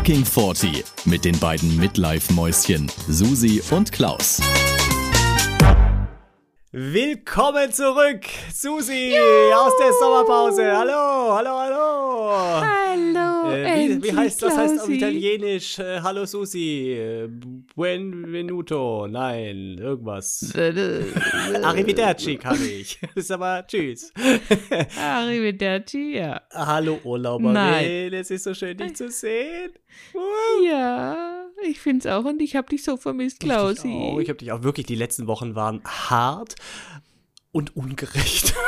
Fucking 40 mit den beiden Midlife-Mäuschen Susi und Klaus. Willkommen zurück, Susi, Juhu. aus der Sommerpause. Hallo, hallo, hallo. Hallo, äh, wie, wie heißt das heißt auf Italienisch? Äh, hallo Susi. Äh, buonvenuto. Nein, irgendwas. Arrivederci kann ich. Das ist aber tschüss. Arrivederci, ja. Hallo Urlauberin, Nein. es ist so schön, dich zu sehen. Uh. Ja, ich finde es auch und ich habe dich so vermisst, Klausi. Ich, ich habe dich auch wirklich, die letzten Wochen waren hart und ungerecht.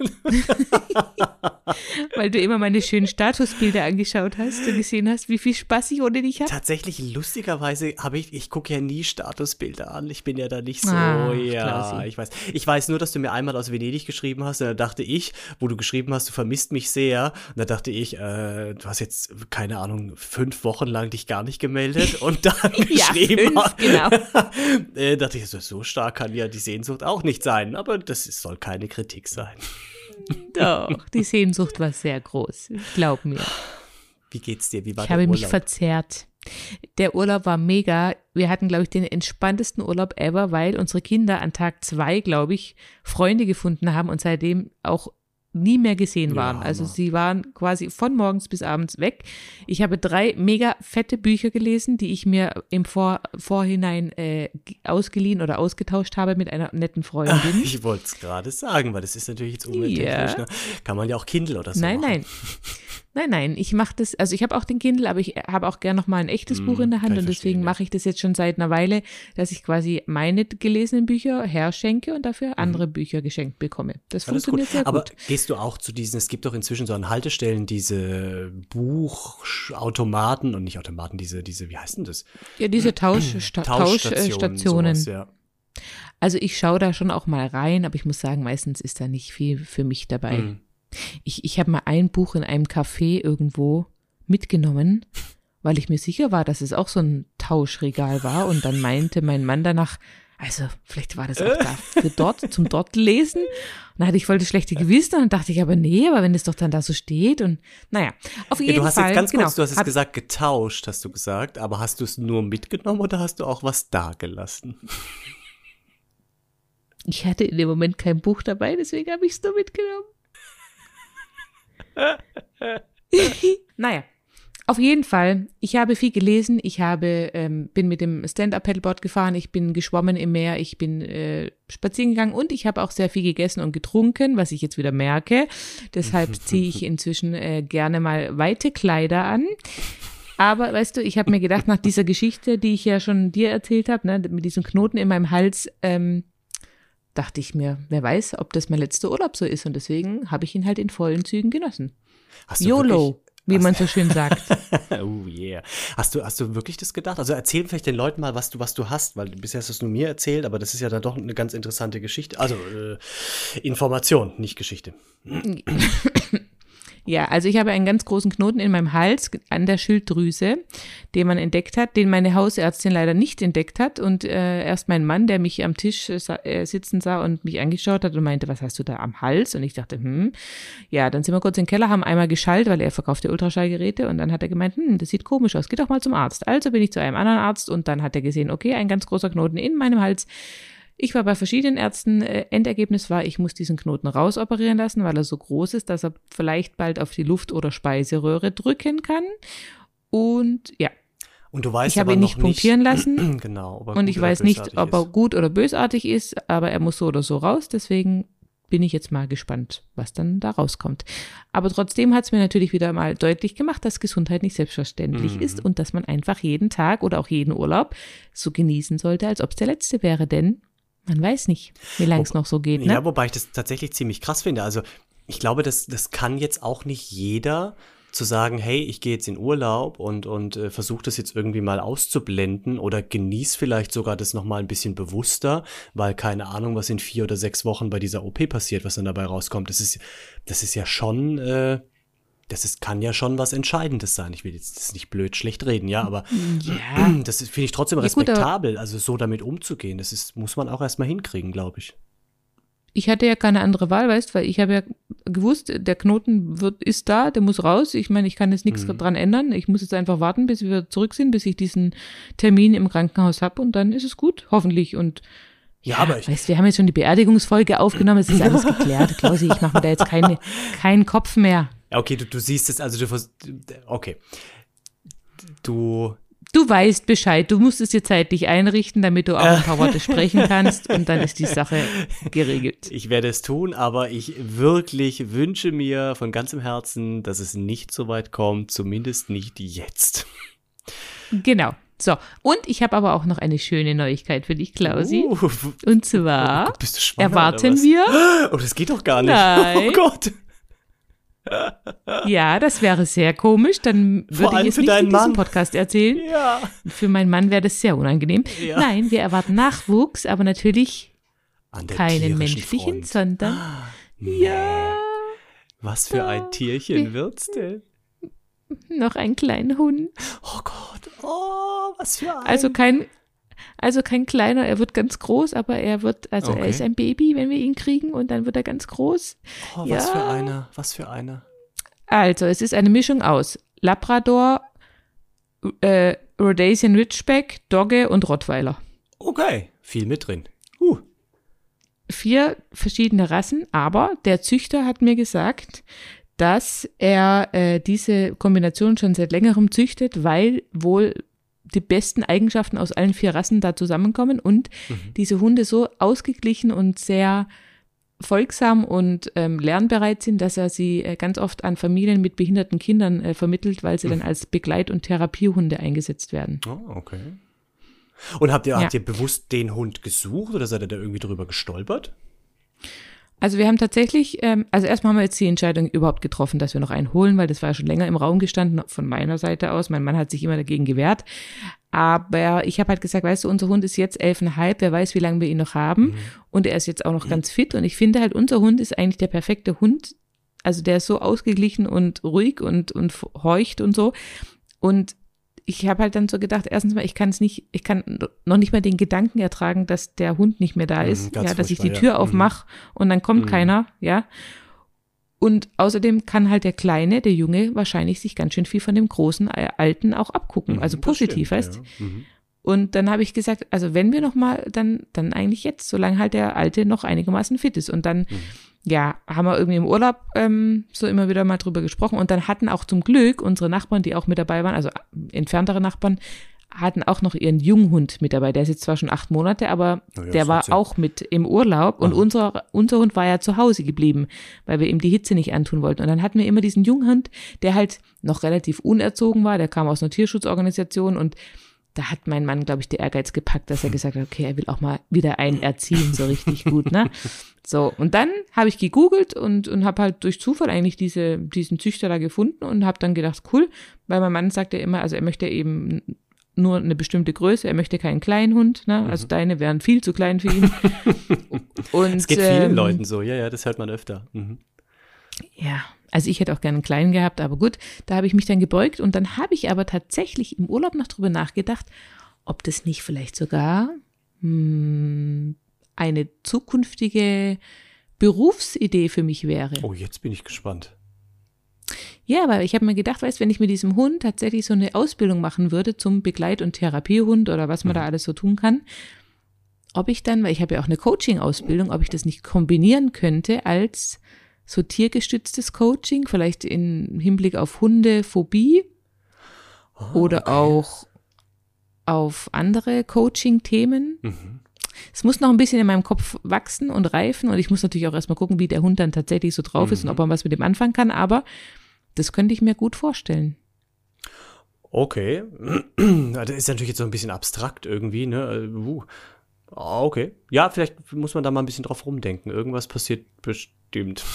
Weil du immer meine schönen Statusbilder angeschaut hast und gesehen hast, wie viel Spaß ich ohne dich habe. Tatsächlich, lustigerweise habe ich, ich gucke ja nie Statusbilder an. Ich bin ja da nicht so, ah, ja, Klausi. ich weiß. Ich weiß nur, dass du mir einmal aus Venedig geschrieben hast und da dachte ich, wo du geschrieben hast, du vermisst mich sehr. Und da dachte ich, äh, du hast jetzt, keine Ahnung, fünf Wochen lang dich gar nicht gemeldet und dann ja, geschrieben. Fünf, genau. äh, dachte ich, so stark kann ja die Sehnsucht auch nicht sein. Aber das soll keine Kritik sein. Doch, die Sehnsucht war sehr groß. Glaub mir. Wie geht's dir? Wie war ich der habe Urlaub? mich verzerrt. Der Urlaub war mega. Wir hatten, glaube ich, den entspanntesten Urlaub ever, weil unsere Kinder an Tag zwei, glaube ich, Freunde gefunden haben und seitdem auch nie mehr gesehen waren. Ja, also sie waren quasi von morgens bis abends weg. Ich habe drei mega fette Bücher gelesen, die ich mir im Vor Vorhinein äh, ausgeliehen oder ausgetauscht habe mit einer netten Freundin. Ich wollte es gerade sagen, weil das ist natürlich jetzt umwelttechnisch. Ja. Ne? Kann man ja auch Kindle oder so Nein, machen. nein. Nein, nein, ich mache das, also ich habe auch den Kindle, aber ich habe auch gern noch mal ein echtes mm, Buch in der Hand und deswegen mache ich das jetzt schon seit einer Weile, dass ich quasi meine gelesenen Bücher herschenke und dafür mhm. andere Bücher geschenkt bekomme. Das Alles funktioniert gut. sehr gut. Aber gehst du auch zu diesen, es gibt doch inzwischen so an Haltestellen diese Buchautomaten und nicht Automaten, diese, diese, wie heißt denn das? Ja, diese Tausch, Tauschstationen. Tauschstationen. Sowas, ja. Also ich schaue da schon auch mal rein, aber ich muss sagen, meistens ist da nicht viel für mich dabei. Mm. Ich, ich habe mal ein Buch in einem Café irgendwo mitgenommen, weil ich mir sicher war, dass es auch so ein Tauschregal war. Und dann meinte mein Mann danach, also vielleicht war das auch da für dort, zum dort lesen. Und dann hatte ich voll das schlechte Gewissen und dann dachte ich aber, nee, aber wenn es doch dann da so steht und naja, auf jeden Fall. Ja, du hast Fall, jetzt ganz kurz, genau, du hast jetzt gesagt, getauscht, hast du gesagt, aber hast du es nur mitgenommen oder hast du auch was dagelassen? Ich hatte in dem Moment kein Buch dabei, deswegen habe ich es nur mitgenommen. naja, auf jeden Fall, ich habe viel gelesen, ich habe, ähm, bin mit dem Stand-Up-Paddleboard gefahren, ich bin geschwommen im Meer, ich bin äh, spazieren gegangen und ich habe auch sehr viel gegessen und getrunken, was ich jetzt wieder merke. Deshalb ziehe ich inzwischen äh, gerne mal weite Kleider an. Aber weißt du, ich habe mir gedacht, nach dieser Geschichte, die ich ja schon dir erzählt habe, ne, mit diesem Knoten in meinem Hals, ähm, dachte ich mir, wer weiß, ob das mein letzter Urlaub so ist. Und deswegen habe ich ihn halt in vollen Zügen genossen. YOLO, wie man so schön sagt. oh yeah. Hast du, hast du wirklich das gedacht? Also erzähl vielleicht den Leuten mal, was du, was du hast, weil bisher hast du es nur mir erzählt, aber das ist ja dann doch eine ganz interessante Geschichte. Also äh, Information, nicht Geschichte. Ja, also ich habe einen ganz großen Knoten in meinem Hals an der Schilddrüse, den man entdeckt hat, den meine Hausärztin leider nicht entdeckt hat. Und äh, erst mein Mann, der mich am Tisch äh, sitzen sah und mich angeschaut hat und meinte, was hast du da am Hals? Und ich dachte, hm, ja, dann sind wir kurz den Keller, haben einmal geschallt, weil er verkaufte Ultraschallgeräte. Und dann hat er gemeint, hm, das sieht komisch aus, geh doch mal zum Arzt. Also bin ich zu einem anderen Arzt und dann hat er gesehen, okay, ein ganz großer Knoten in meinem Hals. Ich war bei verschiedenen Ärzten. Äh, Endergebnis war, ich muss diesen Knoten rausoperieren lassen, weil er so groß ist, dass er vielleicht bald auf die Luft- oder Speiseröhre drücken kann. Und ja. Und du weißt ich habe ihn nicht punktieren nicht, lassen. genau. und ich weiß nicht, ob er gut oder bösartig ist, aber er muss so oder so raus. Deswegen bin ich jetzt mal gespannt, was dann da rauskommt. Aber trotzdem hat es mir natürlich wieder mal deutlich gemacht, dass Gesundheit nicht selbstverständlich mhm. ist und dass man einfach jeden Tag oder auch jeden Urlaub so genießen sollte, als ob es der letzte wäre. Denn man weiß nicht, wie lange es noch so geht. Ne? Ja, wobei ich das tatsächlich ziemlich krass finde. Also ich glaube, das, das kann jetzt auch nicht jeder zu sagen, hey, ich gehe jetzt in Urlaub und, und äh, versuche das jetzt irgendwie mal auszublenden oder genieß vielleicht sogar das nochmal ein bisschen bewusster, weil keine Ahnung, was in vier oder sechs Wochen bei dieser OP passiert, was dann dabei rauskommt. Das ist, das ist ja schon äh, das ist, kann ja schon was Entscheidendes sein. Ich will jetzt das nicht blöd schlecht reden, ja, aber ja. das finde ich trotzdem respektabel, also so damit umzugehen. Das ist, muss man auch erstmal hinkriegen, glaube ich. ich hatte ja keine andere Wahl, weißt, weil ich habe ja gewusst, der Knoten wird, ist da, der muss raus. Ich meine, ich kann jetzt nichts Mhm. dran ändern. Ich muss jetzt einfach warten, bis wir zurück sind, bis ich diesen Termin im Krankenhaus habe und dann ist es gut, hoffentlich. Und Ja, aber ich, weißt, wir haben jetzt schon die Beerdigungsfolge aufgenommen, es ist alles geklärt. Klausi, ich mache mir da jetzt keine, keinen Kopf mehr. Ja, okay, du, du siehst es, also du okay. Du Du weißt Bescheid, du musst es dir zeitlich einrichten, damit du auch ein paar Worte sprechen kannst und dann ist die Sache geregelt. ich werde es tun, aber ich wirklich wünsche mir von ganzem Herzen, dass es nicht so weit kommt, zumindest nicht jetzt. Genau. So, und ich habe aber auch noch eine schöne Neuigkeit für dich, Klausi. Uh, Und zwar oh Gott, bist du schwanger, erwarten wir, Oh, das geht doch gar nicht. Nein. Oh Gott. Ja, das wäre sehr komisch, dann würde ich es nicht in diesem Mann. Podcast erzählen. Ja. Für meinen Mann wäre das sehr unangenehm. Ja. Nein, wir erwarten Nachwuchs, aber natürlich keinen menschlichen, Front. sondern ja, Was für ein Tierchen wird's denn? noch einen kleinen Hund. Oh Gott. Oh, was für ein. Also kein, also kein kleiner, er wird ganz groß, aber er wird, also er Okay. ist ein Baby, wenn wir ihn kriegen und dann wird er ganz groß. oh, was ja. für einer. Was für einer. Also, es ist eine Mischung aus Labrador, äh, Rhodesian Ridgeback, Dogge und Rottweiler. Okay. Viel mit drin. Uh. Vier verschiedene Rassen, aber der Züchter hat mir gesagt, dass er äh, diese Kombination schon seit längerem züchtet, weil wohl die besten Eigenschaften aus allen vier Rassen da zusammenkommen und diese Hunde so ausgeglichen und sehr folgsam und ähm, lernbereit sind, dass er sie äh, ganz oft an Familien mit behinderten Kindern äh, vermittelt, weil sie dann als Begleit- und Therapiehunde eingesetzt werden. Oh, okay. Und habt ihr, Ja. habt ihr bewusst den Hund gesucht oder seid ihr da irgendwie drüber gestolpert? Also wir haben tatsächlich, ähm, also erstmal haben wir jetzt die Entscheidung überhaupt getroffen, dass wir noch einen holen, weil das war ja schon länger im Raum gestanden von meiner Seite aus. Mein Mann hat sich immer dagegen gewehrt. Aber ich habe halt gesagt, weißt du, unser Hund ist jetzt elfeinhalb, wer weiß, wie lange wir ihn noch haben. Und er ist jetzt auch noch ganz fit. Und ich finde halt, unser Hund ist eigentlich der perfekte Hund. Also der ist so ausgeglichen und ruhig und, und horcht und so. Und ich habe halt dann so gedacht, erstens mal, ich kann es nicht, ich kann noch nicht mal den Gedanken ertragen, dass der Hund nicht mehr da Mhm, ist, ganz ja, dass ich die Tür ja. aufmache und dann kommt Mhm. keiner, ja. Und außerdem kann halt der Kleine, der Junge, wahrscheinlich sich ganz schön viel von dem großen äh, Alten auch abgucken, also Mhm, das positiv, stimmt, weißt. ja. Mhm. Und dann habe ich gesagt, also wenn wir noch mal, dann, dann eigentlich jetzt, solange halt der Alte noch einigermaßen fit ist. Und dann, ja, haben wir irgendwie im Urlaub ähm, so immer wieder mal drüber gesprochen. Und dann hatten auch zum Glück unsere Nachbarn, die auch mit dabei waren, also entferntere Nachbarn, hatten auch noch ihren Junghund mit dabei. Der ist jetzt zwar schon acht Monate, aber Na ja, der war auch mit im Urlaub und Aha. unser, unser Hund war ja zu Hause geblieben, weil wir ihm die Hitze nicht antun wollten. Und dann hatten wir immer diesen Junghund, der halt noch relativ unerzogen war, der kam aus einer Tierschutzorganisation und da hat mein Mann, glaube ich, der Ehrgeiz gepackt, dass er gesagt hat, okay, er will auch mal wieder einen erziehen, so richtig gut, ne? So, und dann habe ich gegoogelt und, und habe halt durch Zufall eigentlich diese, diesen Züchter da gefunden und habe dann gedacht, cool, weil mein Mann sagt ja immer, also er möchte eben nur eine bestimmte Größe, er möchte keinen kleinen Hund, ne? Also deine wären viel zu klein für ihn. und, Es geht vielen ähm, Leuten so, ja, ja, das hört man öfter. Mhm. ja, also ich hätte auch gerne einen kleinen gehabt, aber gut, da habe ich mich dann gebeugt und dann habe ich aber tatsächlich im Urlaub noch drüber nachgedacht, ob das nicht vielleicht sogar hm, eine zukünftige Berufsidee für mich wäre. Oh, jetzt bin ich gespannt. Ja, weil ich habe mir gedacht, weißt, wenn ich mit diesem Hund tatsächlich so eine Ausbildung machen würde zum Begleit- und Therapiehund oder was man da alles so tun kann, ob ich dann, weil ich habe ja auch eine Coaching-Ausbildung, ob ich das nicht kombinieren könnte als so tiergestütztes Coaching, vielleicht im Hinblick auf Hundephobie oder auch auf andere Coaching-Themen. Mhm. Es muss noch ein bisschen in meinem Kopf wachsen und reifen und ich muss natürlich auch erstmal gucken, wie der Hund dann tatsächlich so drauf ist und ob man was mit dem anfangen kann, aber das könnte ich mir gut vorstellen. Okay. Das ist natürlich jetzt so ein bisschen abstrakt irgendwie, ne? Äh, Uh. Ah, Okay. Ja, vielleicht muss man da mal ein bisschen drauf rumdenken. Irgendwas passiert bestimmt.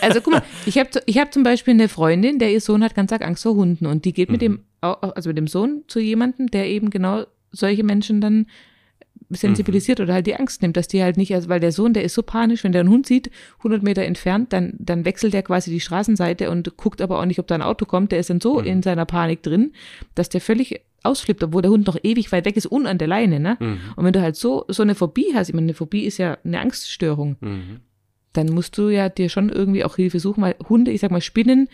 Also guck mal, ich habe ich hab zum Beispiel eine Freundin, der ihr Sohn hat ganz arg Angst vor Hunden und die geht mit dem, au- also mit dem Sohn zu jemandem, der eben genau solche Menschen dann sensibilisiert oder halt die Angst nimmt, dass die halt nicht, also weil der Sohn, der ist so panisch, wenn der einen Hund sieht, 100 Meter entfernt, dann, dann wechselt der quasi die Straßenseite und guckt aber auch nicht, ob da ein Auto kommt, der ist dann so in seiner Panik drin, dass der völlig ausflippt, obwohl der Hund noch ewig weit weg ist und an der Leine, ne? Mhm. Und wenn du halt so, so eine Phobie hast, ich meine, eine Phobie ist ja eine Angststörung, Mhm. dann musst du ja dir schon irgendwie auch Hilfe suchen, weil Hunde, ich sag mal, Spinnen,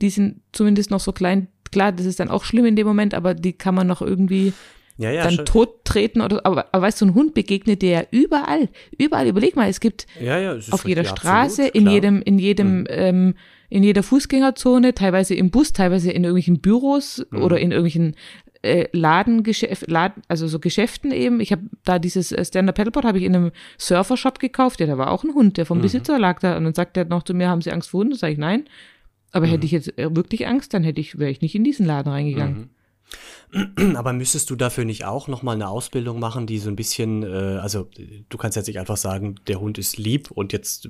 die sind zumindest noch so klein, klar, das ist dann auch schlimm in dem Moment, aber die kann man noch irgendwie Ja, ja, dann schon- tot treten oder, aber, aber weißt du, ein Hund begegnet dir ja überall, überall, überleg mal, es gibt ja, es auf jeder Straße, absolut, in. Mhm. jedem, in jedem, ähm, in jeder Fußgängerzone, teilweise im Bus, teilweise in irgendwelchen Büros Mhm. oder in irgendwelchen äh, Ladengeschäft, Laden, also so Geschäften eben. Ich habe da dieses äh, Stand-Up Paddleboard habe ich in einem Surfershop gekauft. Ja, da war auch ein Hund, der vom Mhm. Besitzer lag da und dann sagt er noch zu mir, haben Sie Angst vor Hunden? Sag ich nein. Aber Mhm. hätte ich jetzt äh, wirklich Angst, dann hätte ich wäre ich nicht in diesen Laden reingegangen. Aber müsstest du dafür nicht auch nochmal eine Ausbildung machen, die so ein bisschen, äh, also du kannst jetzt nicht einfach sagen, der Hund ist lieb und jetzt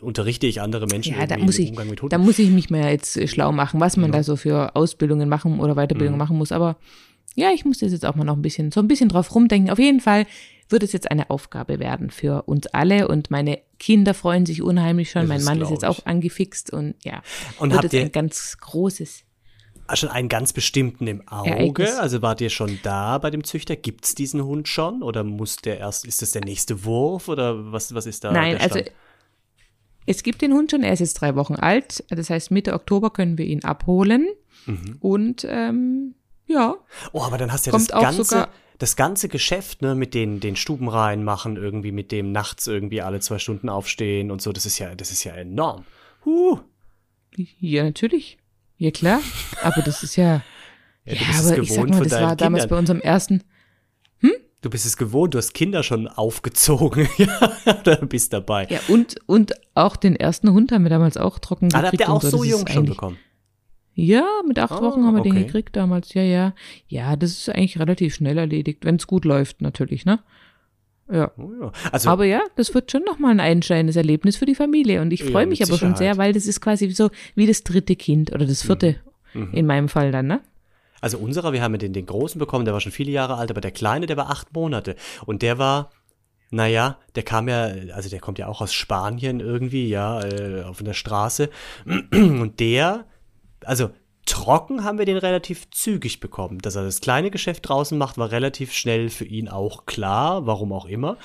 unterrichte ich andere Menschen Ja, da muss ich, Umgang mit Hunden. da muss ich mich mehr jetzt schlau machen, was man da so für Ausbildungen machen oder Weiterbildungen Mhm. machen muss. Aber ja, ich muss das jetzt auch mal noch ein bisschen, so ein bisschen drauf rumdenken. Auf jeden Fall wird es jetzt eine Aufgabe werden für uns alle und meine Kinder freuen sich unheimlich schon. Das mein Mann ist jetzt ich. auch angefixt und ja, Und wird habt es ihr- ein ganz großes. Schon einen ganz bestimmten im Auge? Ereignis. Also wart ihr schon da bei dem Züchter? Gibt's diesen Hund schon? Oder muss der erst, ist das der nächste Wurf? Oder was, was ist da Nein, der also es gibt den Hund schon, er ist jetzt drei Wochen alt. Das heißt, Mitte Oktober können wir ihn abholen. Mhm. Und ähm, ja, Oh, aber dann hast du ja das ganze, das ganze Geschäft, ne, mit den, den Stubenreihen machen, irgendwie mit dem nachts irgendwie alle zwei Stunden aufstehen und so. Das ist ja, das ist ja enorm. Huh. Ja, natürlich. Ja, klar. Aber das ist ja. Ja, Ja, aber ich sag gewohnt mal, das war damals Kindern. bei unserem ersten. Du bist es gewohnt, du hast Kinder schon aufgezogen. ja, da bist dabei. Ja, und, und auch den ersten Hund haben wir damals auch trocken Ah, gekriegt. habt ihr auch und so ist jung schon bekommen. Ja, mit acht Ah, Wochen haben wir den okay. gekriegt damals. Ja, ja. Ja, das ist eigentlich relativ schnell erledigt, wenn es gut läuft, natürlich, ne? Ja. Oh, ja. Also, Aber ja, das wird schon nochmal ein einschneidendes Erlebnis für die Familie. Und ich Ja, freue mit mich aber schon Sicherheit. sehr, weil das ist quasi so wie das dritte Kind oder das vierte Mhm. in meinem Fall dann, ne? Also unserer, wir haben ja den, den Großen bekommen, der war schon viele Jahre alt, aber der Kleine, der war acht Monate. Und der war, naja, der kam ja, also der kommt ja auch aus Spanien irgendwie, ja, äh, auf der Straße. Und der, also trocken haben wir den relativ zügig bekommen. Dass er das kleine Geschäft draußen macht, war relativ schnell für ihn auch klar, warum auch immer.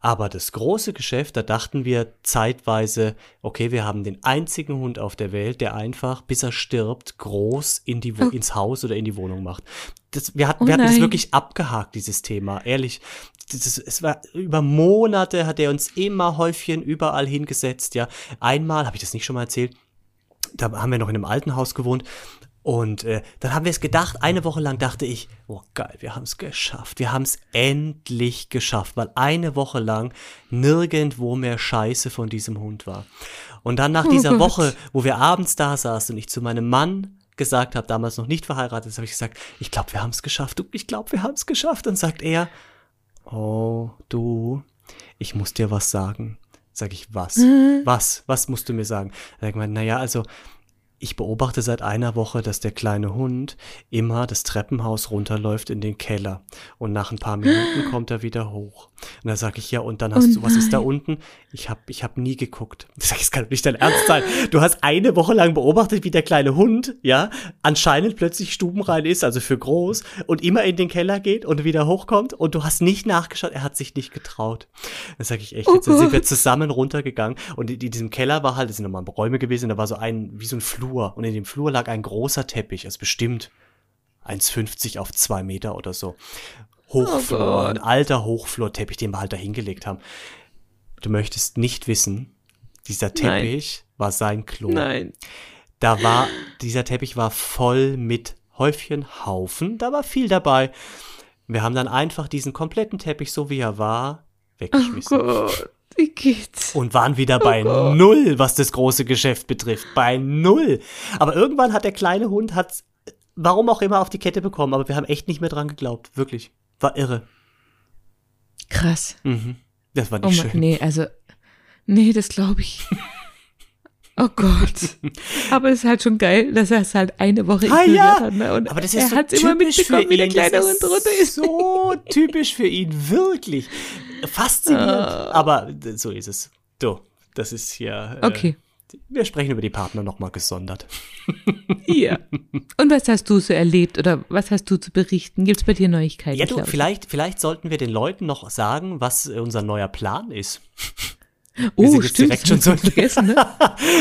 Aber das große Geschäft, da dachten wir zeitweise, okay, wir haben den einzigen Hund auf der Welt, der einfach, bis er stirbt, groß in die Wo ins Haus oder in die Wohnung macht. Das, wir hatten, Oh wir hatten das wirklich abgehakt, dieses Thema, ehrlich. Das, es war über Monate hat er uns immer Häufchen überall hingesetzt, ja. Einmal, habe ich das nicht schon mal erzählt, da haben wir noch in einem alten Haus gewohnt. Und äh, dann haben wir es gedacht, eine Woche lang dachte ich, oh geil, wir haben es geschafft. Wir haben es endlich geschafft, weil eine Woche lang nirgendwo mehr Scheiße von diesem Hund war. Und dann nach dieser. Woche, wo wir abends da saßen und ich zu meinem Mann gesagt habe, damals noch nicht verheiratet, habe ich gesagt, ich glaube, wir haben es geschafft. Du, ich glaube, wir haben es geschafft. Und sagt er, oh du, ich muss dir was sagen. Sag ich, was? Was? Was musst du mir sagen? Sag ich mal, naja, also ich beobachte seit einer Woche, dass der kleine Hund immer das Treppenhaus runterläuft in den Keller. Und nach ein paar Minuten kommt er wieder hoch. Und dann sage ich, ja, und dann hast Oh du, was ist da unten? Ich habe ich hab nie geguckt. Ich sag, das kann doch nicht dein Ernst sein. Du hast eine Woche lang beobachtet, wie der kleine Hund, ja, anscheinend plötzlich stubenrein ist, also für groß, und immer in den Keller geht und wieder hochkommt. Und du hast nicht nachgeschaut, er hat sich nicht getraut. Dann sage ich echt, Oh jetzt sind wir zusammen runtergegangen und in, in diesem Keller war halt, das sind nochmal Räume gewesen, da war so ein, wie so ein Flur und in dem Flur lag ein großer Teppich, also bestimmt 1,50 auf zwei Meter oder so. Hochflur, Oh ein alter Hochflurteppich, den wir halt da hingelegt haben. Du möchtest nicht wissen, dieser Nein. Teppich war sein Klo. Nein. Da war, dieser Teppich war voll mit Häufchen, Haufen, da war viel dabei. Wir haben dann einfach diesen kompletten Teppich, so wie er war, Oh weggeschmissen. Gott, wie geht's? Und waren wieder bei Gott. Null, was das große Geschäft betrifft. Bei Null. Aber irgendwann hat der kleine Hund, hat warum auch immer, auf die Kette bekommen. Aber wir haben echt nicht mehr dran geglaubt. Wirklich. War irre. Krass. Mhm. Das war Oh nicht Mann, schön. nee, also, nee, das glaube ich. Oh Gott. Aber es ist halt schon geil, dass er es halt eine Woche Ah, ignoriert ja. hat. Ne? Und Aber das ist er so hat immer typisch für mitbekommen, wie der ihn. kleine Hund runter ist. So typisch für ihn, wirklich. Faszinierend. Ah. Aber so ist es. Du, das ist hier. Äh, Okay. Wir sprechen über die Partner nochmal gesondert. Ja. Und was hast du so erlebt oder was hast du zu berichten? Gibt es bei dir Neuigkeiten? Ja, du, vielleicht, vielleicht sollten wir den Leuten noch sagen, was äh, unser neuer Plan ist. Oh, sind jetzt stimmt. direkt schon so- vergessen, ne?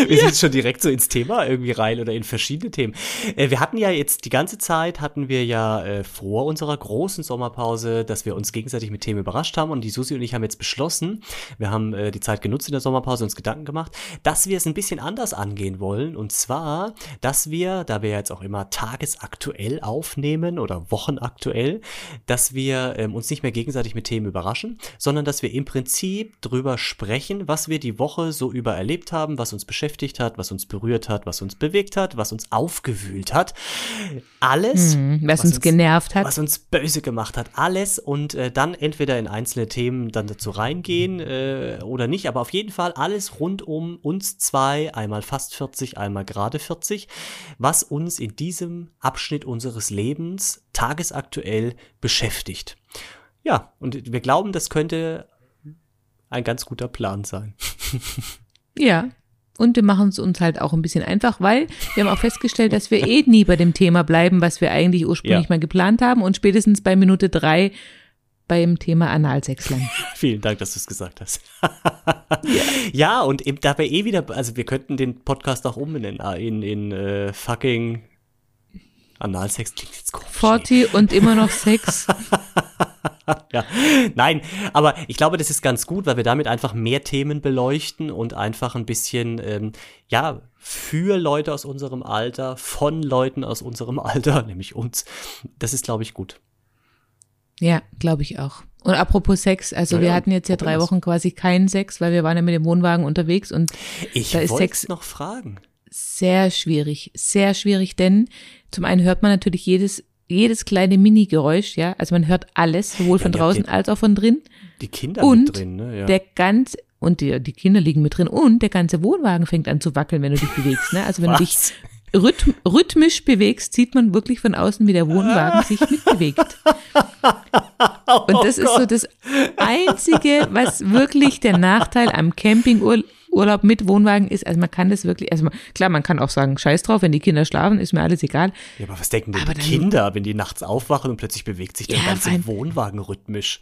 Wir sind schon direkt so ins Thema irgendwie rein oder in verschiedene Themen. Äh, wir hatten ja jetzt die ganze Zeit, hatten wir ja äh, vor unserer großen Sommerpause, dass wir uns gegenseitig mit Themen überrascht haben und die Susi und ich haben jetzt beschlossen, wir haben äh, die Zeit genutzt in der Sommerpause, uns Gedanken gemacht, dass wir es ein bisschen anders angehen wollen und zwar, dass wir, da wir jetzt auch immer tagesaktuell aufnehmen oder wochenaktuell, dass wir ähm, uns nicht mehr gegenseitig mit Themen überraschen, sondern dass wir im Prinzip drüber sprechen, was wir die Woche so über erlebt haben, was uns beschäftigt hat, was uns berührt hat, was uns bewegt hat, was uns aufgewühlt hat. Alles, Hm, was, uns genervt hat. was uns böse gemacht hat, alles und äh, dann entweder in einzelne Themen dann dazu reingehen äh, oder nicht, aber auf jeden Fall alles rund um uns zwei, einmal fast 40, einmal gerade 40, was uns in diesem Abschnitt unseres Lebens tagesaktuell beschäftigt. Ja, und wir glauben, das könnte ein ganz guter Plan sein. Ja. Und wir machen es uns halt auch ein bisschen einfach, weil wir haben auch festgestellt, dass wir eh nie bei dem Thema bleiben, was wir eigentlich ursprünglich Ja. mal geplant haben und spätestens bei Minute drei beim Thema Analsex landen. Vielen Dank, dass du es gesagt hast. ja. und eben, da wir eh wieder, also wir könnten den Podcast auch umbenennen äh, in, in äh, fucking Analsex klingt jetzt komisch. ey. 40 und immer noch Sex. Ja, nein, aber ich glaube, das ist ganz gut, weil wir damit einfach mehr Themen beleuchten und einfach ein bisschen, ähm, ja, für Leute aus unserem Alter, von Leuten aus unserem Alter, nämlich uns. Das ist, glaube ich, gut. Ja, glaube ich auch. Und apropos Sex, also Ja, wir hatten jetzt ja drei. Wochen quasi keinen Sex, weil wir waren ja mit dem Wohnwagen unterwegs und Ich Da ist wollte Sex- noch fragen. sehr schwierig, sehr schwierig, denn zum einen hört man natürlich jedes, jedes kleine Mini-Geräusch, ja, also man hört alles, sowohl von Ja, draußen die- als auch von drin Die Kinder und mit drin, ne? Ja. der ganz, und die, die Kinder liegen mit drin und der ganze Wohnwagen fängt an zu wackeln, wenn du dich bewegst, ne, also wenn du dich Was? rhythm, rhythmisch bewegst, sieht man wirklich von außen, wie der Wohnwagen sich mitbewegt. Und das ist so das Einzige, was wirklich der Nachteil am Campingurlaub mit Wohnwagen ist. Also man kann das wirklich, also man, klar, man kann auch sagen, scheiß drauf, wenn die Kinder schlafen, ist mir alles egal. Ja, aber was denken denn Aber die dann- Kinder, wenn die nachts aufwachen und plötzlich bewegt sich der Ja, ganze allem- Wohnwagen rhythmisch?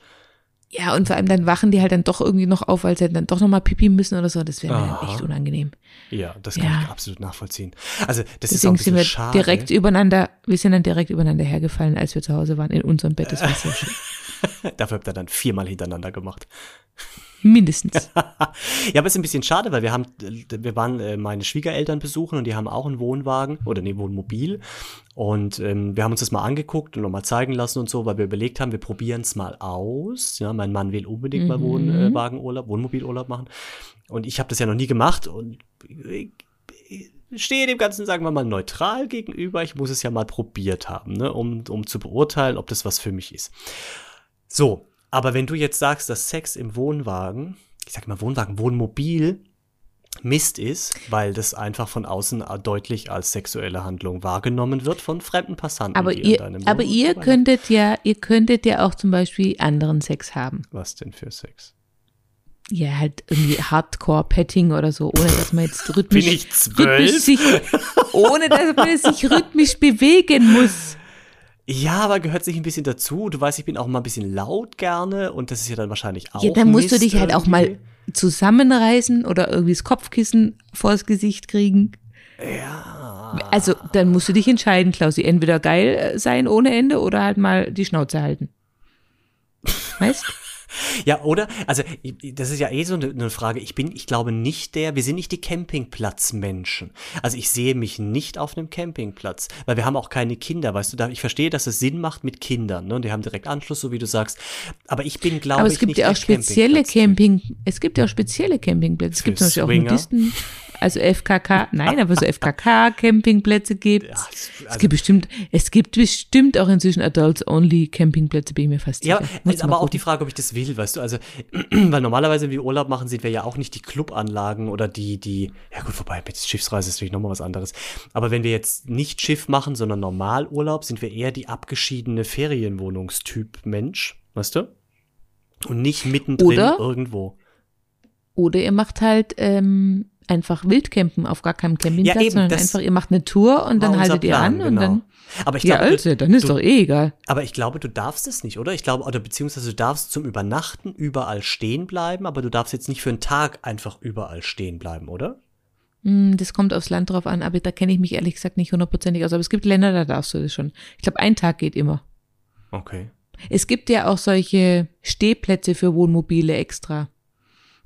Ja, und vor allem dann wachen die halt dann doch irgendwie noch auf, weil sie dann doch nochmal pipi müssen oder so. Das wäre mir echt unangenehm. Ja, das kann Ja. ich absolut nachvollziehen. Also, das ist auch Deswegen ein sind wir schade. direkt übereinander, wir sind dann direkt übereinander hergefallen, als wir zu Hause waren, in unserem Bett. Das war sehr schön. Dafür habt ihr dann viermal hintereinander gemacht. Mindestens. Ja, aber es ist ein bisschen schade, weil wir haben, wir waren äh, meine Schwiegereltern besuchen und die haben auch einen Wohnwagen oder nee, Wohnmobil. Und ähm, wir haben uns das mal angeguckt und nochmal zeigen lassen und so, weil wir überlegt haben, wir probieren es mal aus. Ja, mein Mann will unbedingt mal Mhm. Wohnwagenurlaub, Wohnmobilurlaub machen. Und ich habe das ja noch nie gemacht und ich, ich stehe dem Ganzen, sagen wir mal, neutral gegenüber. Ich muss es ja mal probiert haben, ne, um, um zu beurteilen, ob das was für mich ist. So, aber wenn du jetzt sagst, dass Sex im Wohnwagen, ich sag mal Wohnwagen, Wohnmobil, Mist ist, weil das einfach von außen deutlich als sexuelle Handlung wahrgenommen wird von fremden Passanten. Aber ihr, deinem aber ihr könntet ja, ihr könntet ja auch zum Beispiel anderen Sex haben. Was denn für Sex? Ja, halt irgendwie Hardcore-Petting oder so, ohne dass man jetzt rhythmisch, Bin ich rhythmisch zwölf? sich, ohne dass man sich rhythmisch bewegen muss. Ja, aber gehört sich ein bisschen dazu. Du weißt, ich bin auch mal ein bisschen laut gerne und das ist ja dann wahrscheinlich auch. Ja, dann musst du dich halt auch mal zusammenreißen oder irgendwie das Kopfkissen vors Gesicht kriegen. Ja. Also, dann musst du dich entscheiden, Klausi. Entweder geil äh, sein ohne Ende oder halt mal die Schnauze halten. Weißt? Ja, oder? Also, das ist ja eh so eine, eine Frage. Ich bin, ich glaube nicht der, wir sind nicht die Campingplatzmenschen. Also, ich sehe mich nicht auf einem Campingplatz, weil wir haben auch keine Kinder, weißt du? Da, ich verstehe, dass es Sinn macht mit Kindern, ne? Und die haben direkt Anschluss, so wie du sagst. Aber ich bin, glaube Aber ich, es gibt nicht ja auch spezielle. Camping, es gibt ja auch spezielle Campingplätze. Es gibt zum Beispiel auch? Nudisten, also FKK, nein, aber so FKK-Campingplätze gibt Ja, es- Es also- gibt bestimmt, es gibt bestimmt auch inzwischen Adults-Only-Campingplätze, bin ich mir fast Ja, sicher. aber, mal aber auch die Frage, ob ich das will, weißt du, also, weil normalerweise, wenn wir Urlaub machen, sind wir ja auch nicht die Clubanlagen oder die, die, ja gut, vorbei, mit Schiffsreise ist natürlich nochmal was anderes. Aber wenn wir jetzt nicht Schiff machen, sondern Normalurlaub, sind wir eher die abgeschiedene Ferienwohnungstyp Mensch, weißt du? Und nicht mittendrin Oder? irgendwo. Oder ihr macht halt ähm, einfach Wildcampen auf gar keinem Campingplatz, Ja, eben, sondern einfach, ihr macht eine Tour und dann haltet ihr Plan, an und genau. dann. Aber ich Ja, glaube, also, dann ist du, doch eh egal. aber ich glaube, du darfst es nicht, oder? Ich glaube, oder beziehungsweise du darfst zum Übernachten überall stehen bleiben, aber du darfst jetzt nicht für einen Tag einfach überall stehen bleiben, oder? Hm, Das kommt aufs Land drauf an, aber da kenne ich mich ehrlich gesagt nicht hundertprozentig aus. Aber es gibt Länder, da darfst du das schon. Ich glaube, ein Tag geht immer. Okay. Es gibt ja auch solche Stehplätze für Wohnmobile extra.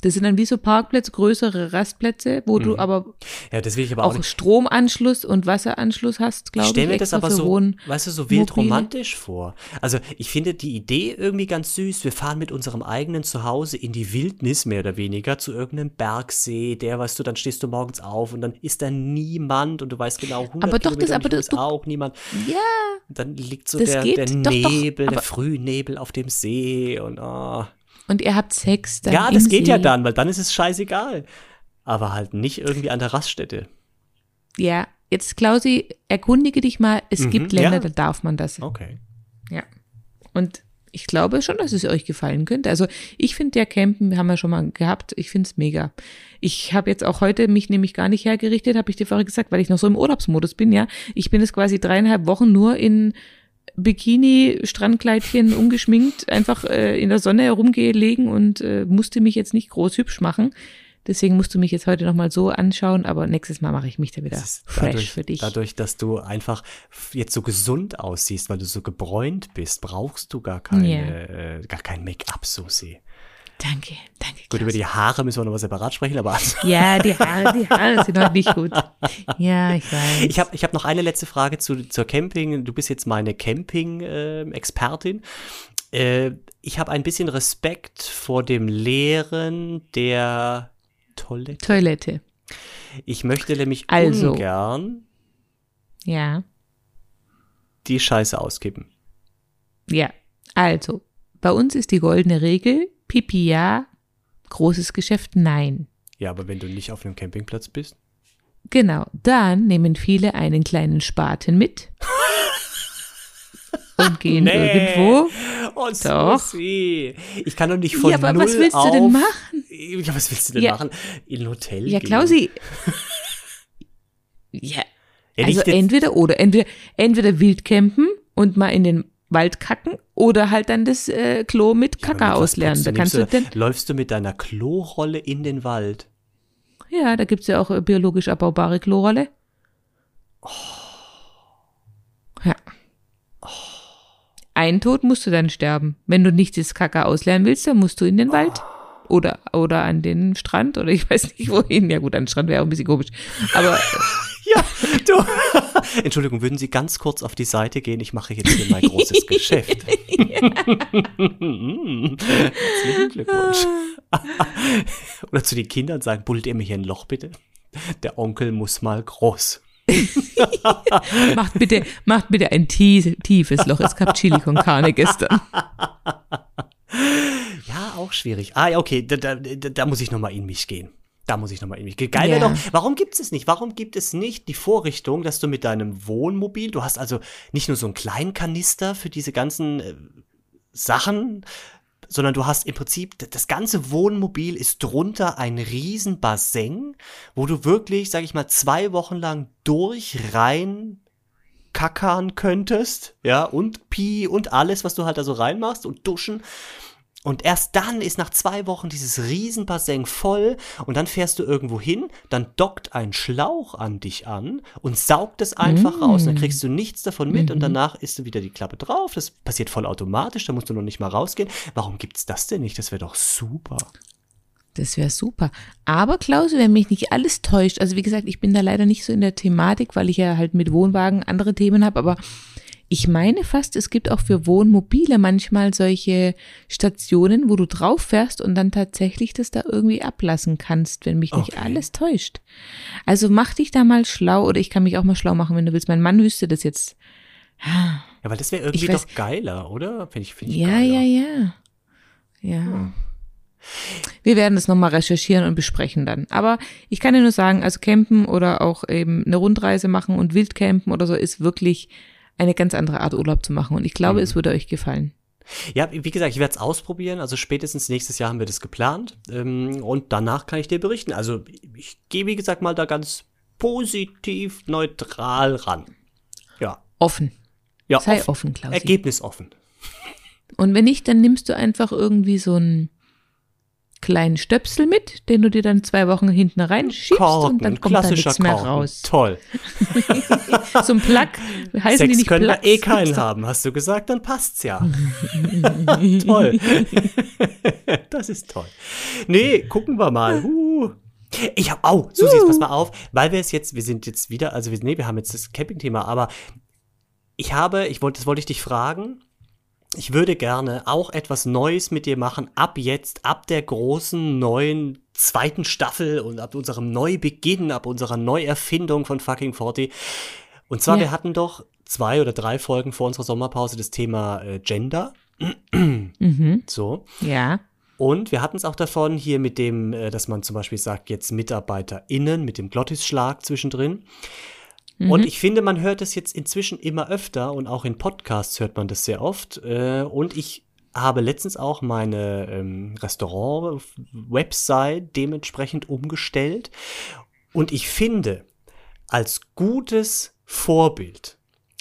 Das sind dann wie so Parkplätze, größere Rastplätze, wo Mhm. du aber Ja, das will ich aber auch, auch. Stromanschluss und Wasseranschluss hast, Ich glaube ich. stelle mir das aber so, Wohn weißt du, so wild Mobile. romantisch vor. Also ich finde die Idee irgendwie ganz süß. Wir fahren mit unserem eigenen Zuhause in die Wildnis, mehr oder weniger, zu irgendeinem Bergsee, der, weißt du, dann stehst du morgens auf und dann ist da niemand und du weißt genau, 100 Aber doch, das- Kilometer aber und ich das- du- auch niemand. Ja, Dann liegt so Das der, geht der doch, doch, Nebel, der aber- Frühnebel auf dem See und ah. Und ihr habt Sex dann Ja, das geht ja See. dann, weil dann ist es scheißegal. Aber halt nicht irgendwie an der Raststätte. Ja, jetzt Klausi, erkundige dich mal. Es Mhm, gibt Länder, ja. da darf man das. Okay. Ja. Und ich glaube schon, dass es euch gefallen könnte. Also ich finde ja Campen, haben wir schon mal gehabt, ich finde es mega. Ich habe jetzt auch heute mich nämlich gar nicht hergerichtet, habe ich dir vorher gesagt, weil ich noch so im Urlaubsmodus bin, ja. Ich bin jetzt quasi dreieinhalb Wochen nur in Bikini, Strandkleidchen, ungeschminkt, einfach äh, in der Sonne herumgelegen und äh, musste mich jetzt nicht groß hübsch machen. Deswegen musst du mich jetzt heute nochmal so anschauen, aber nächstes Mal mache ich mich da wieder fresh dadurch, für dich. Dadurch, dass du einfach jetzt so gesund aussiehst, weil du so gebräunt bist, brauchst du gar keine, äh, gar kein Make-up, Susi. Danke, danke. Gut, über die Haare müssen wir noch mal separat sprechen, aber also, Ja, die Haare, die Haare sind heute nicht gut. Ja, ich weiß. ich habe ich hab noch eine letzte Frage zu, zur Camping. Du bist jetzt meine Camping-Expertin. Äh, ich habe ein bisschen Respekt vor dem Leeren der Toilette. Toilette. Ich möchte nämlich Also. ungern Ja. die Scheiße auskippen. Ja. Also, bei uns ist die goldene Regel, Pipi ja, großes Geschäft nein. Ja, aber wenn du nicht auf einem Campingplatz bist. Genau. Dann nehmen viele einen kleinen Spaten mit und gehen irgendwo. Oh, Doch. Susi. Ich kann doch nicht von Ja, aber was willst du denn machen? Ja, was willst du denn Ja. machen? In ein Hotel Ja, gehen. Klausi. Ja, also entweder oder. Entweder, entweder wild campen und mal in den Wald kacken oder halt dann das äh, Klo mit Ja, ausleeren. putzt Da kannst du denn, Läufst du mit deiner Klorolle in den Wald? ja, da gibt's ja auch äh, biologisch abbaubare Klorolle. Ja. Ein Tod musst du dann sterben. Wenn du nicht das Kaka ausleeren willst, dann musst du in den Wald. Oder, oder an den Strand oder ich weiß nicht wohin. Ja gut, an den Strand wäre auch ein bisschen komisch. Aber Ja, du. Entschuldigung, würden Sie ganz kurz auf die Seite gehen? Ich mache jetzt hier mein großes Geschäft. Herzlichen Glückwunsch. Oder zu den Kindern sagen, bullt ihr mir hier ein Loch bitte? Der Onkel muss mal groß. macht bitte, macht bitte ein tie- tiefes Loch. Es gab Chili con Carne gestern. Ja, auch schwierig. Ah, ja, okay, da, da, da, da muss ich noch mal in mich gehen. Da muss ich noch mal in mich gehen. Geil wäre Ja. doch, warum gibt es nicht? Warum gibt es nicht die Vorrichtung, dass du mit deinem Wohnmobil, du hast also nicht nur so einen kleinen Kanister für diese ganzen äh, Sachen, sondern du hast im Prinzip, das ganze Wohnmobil ist drunter ein riesen Bassin, wo du wirklich, sag ich mal, zwei Wochen lang durch rein kackern könntest, ja, und Pi und alles, was du halt da so reinmachst und duschen. Und erst dann ist nach zwei Wochen dieses Riesenbassin voll und dann fährst du irgendwo hin, dann dockt ein Schlauch an dich an und saugt es einfach raus. Und dann kriegst du nichts davon mit und danach ist du wieder die Klappe drauf. Das passiert vollautomatisch, da musst du noch nicht mal rausgehen. Warum gibt's das denn nicht? Das wäre doch super. Das wäre super. Aber Klaus, wenn mich nicht alles täuscht, also wie gesagt, ich bin da leider nicht so in der Thematik, weil ich ja halt mit Wohnwagen andere Themen habe, aber ich meine fast, es gibt auch für Wohnmobile manchmal solche Stationen, wo du drauf fährst und dann tatsächlich das da irgendwie ablassen kannst, wenn mich nicht Okay. alles täuscht. Also mach dich da mal schlau oder ich kann mich auch mal schlau machen, wenn du willst. Mein Mann wüsste das jetzt. Ja, weil das wäre irgendwie weiß- doch geiler, oder? Finde ich, find ich Ja, geiler. ja, ja. Ja. Wir werden das nochmal recherchieren und besprechen dann. Aber ich kann dir nur sagen, also campen oder auch eben eine Rundreise machen und Wildcampen oder so ist wirklich eine ganz andere Art Urlaub zu machen. Und ich glaube, Mhm. es würde euch gefallen. Ja, wie gesagt, ich werde es ausprobieren. Also spätestens nächstes Jahr haben wir das geplant. Ähm, und danach kann ich dir berichten. Also ich gehe, wie gesagt, mal da ganz positiv neutral ran. Ja. Offen. Ja, Sei offen, offen, Klausi. Ergebnisoffen. Und wenn nicht, dann nimmst du einfach irgendwie so einen kleinen Stöpsel mit, den du dir dann zwei Wochen hinten reinschiebst Korken, und dann kommt da nichts mehr Korken. raus. Toll. So ein Plug, heißen die Sex nicht können wir Plugs? eh keinen haben, hast du gesagt, dann passt's ja. toll. das ist toll. Nee, gucken wir mal. Uh. Ich hab, au, Susi, pass mal auf, weil wir es jetzt, wir sind jetzt wieder, also wir, nee, wir haben jetzt das Campingthema, aber ich habe, ich wollte, das wollte ich dich fragen. Ich würde gerne auch etwas Neues mit dir machen, ab jetzt, ab der großen neuen zweiten Staffel und ab unserem Neubeginn, ab unserer Neuerfindung von Fucking 40. Und zwar, Ja. wir hatten doch zwei oder drei Folgen vor unserer Sommerpause das Thema äh, Gender. Mhm. So. Ja. Und wir hatten es auch davon hier mit dem, äh, dass man zum Beispiel sagt, jetzt MitarbeiterInnen mit dem Glottisschlag zwischendrin. Und ich finde, man hört es jetzt inzwischen immer öfter und auch in Podcasts hört man das sehr oft. Äh, und ich habe letztens auch meine ähm, Restaurant-Website dementsprechend umgestellt. Und ich finde, als gutes Vorbild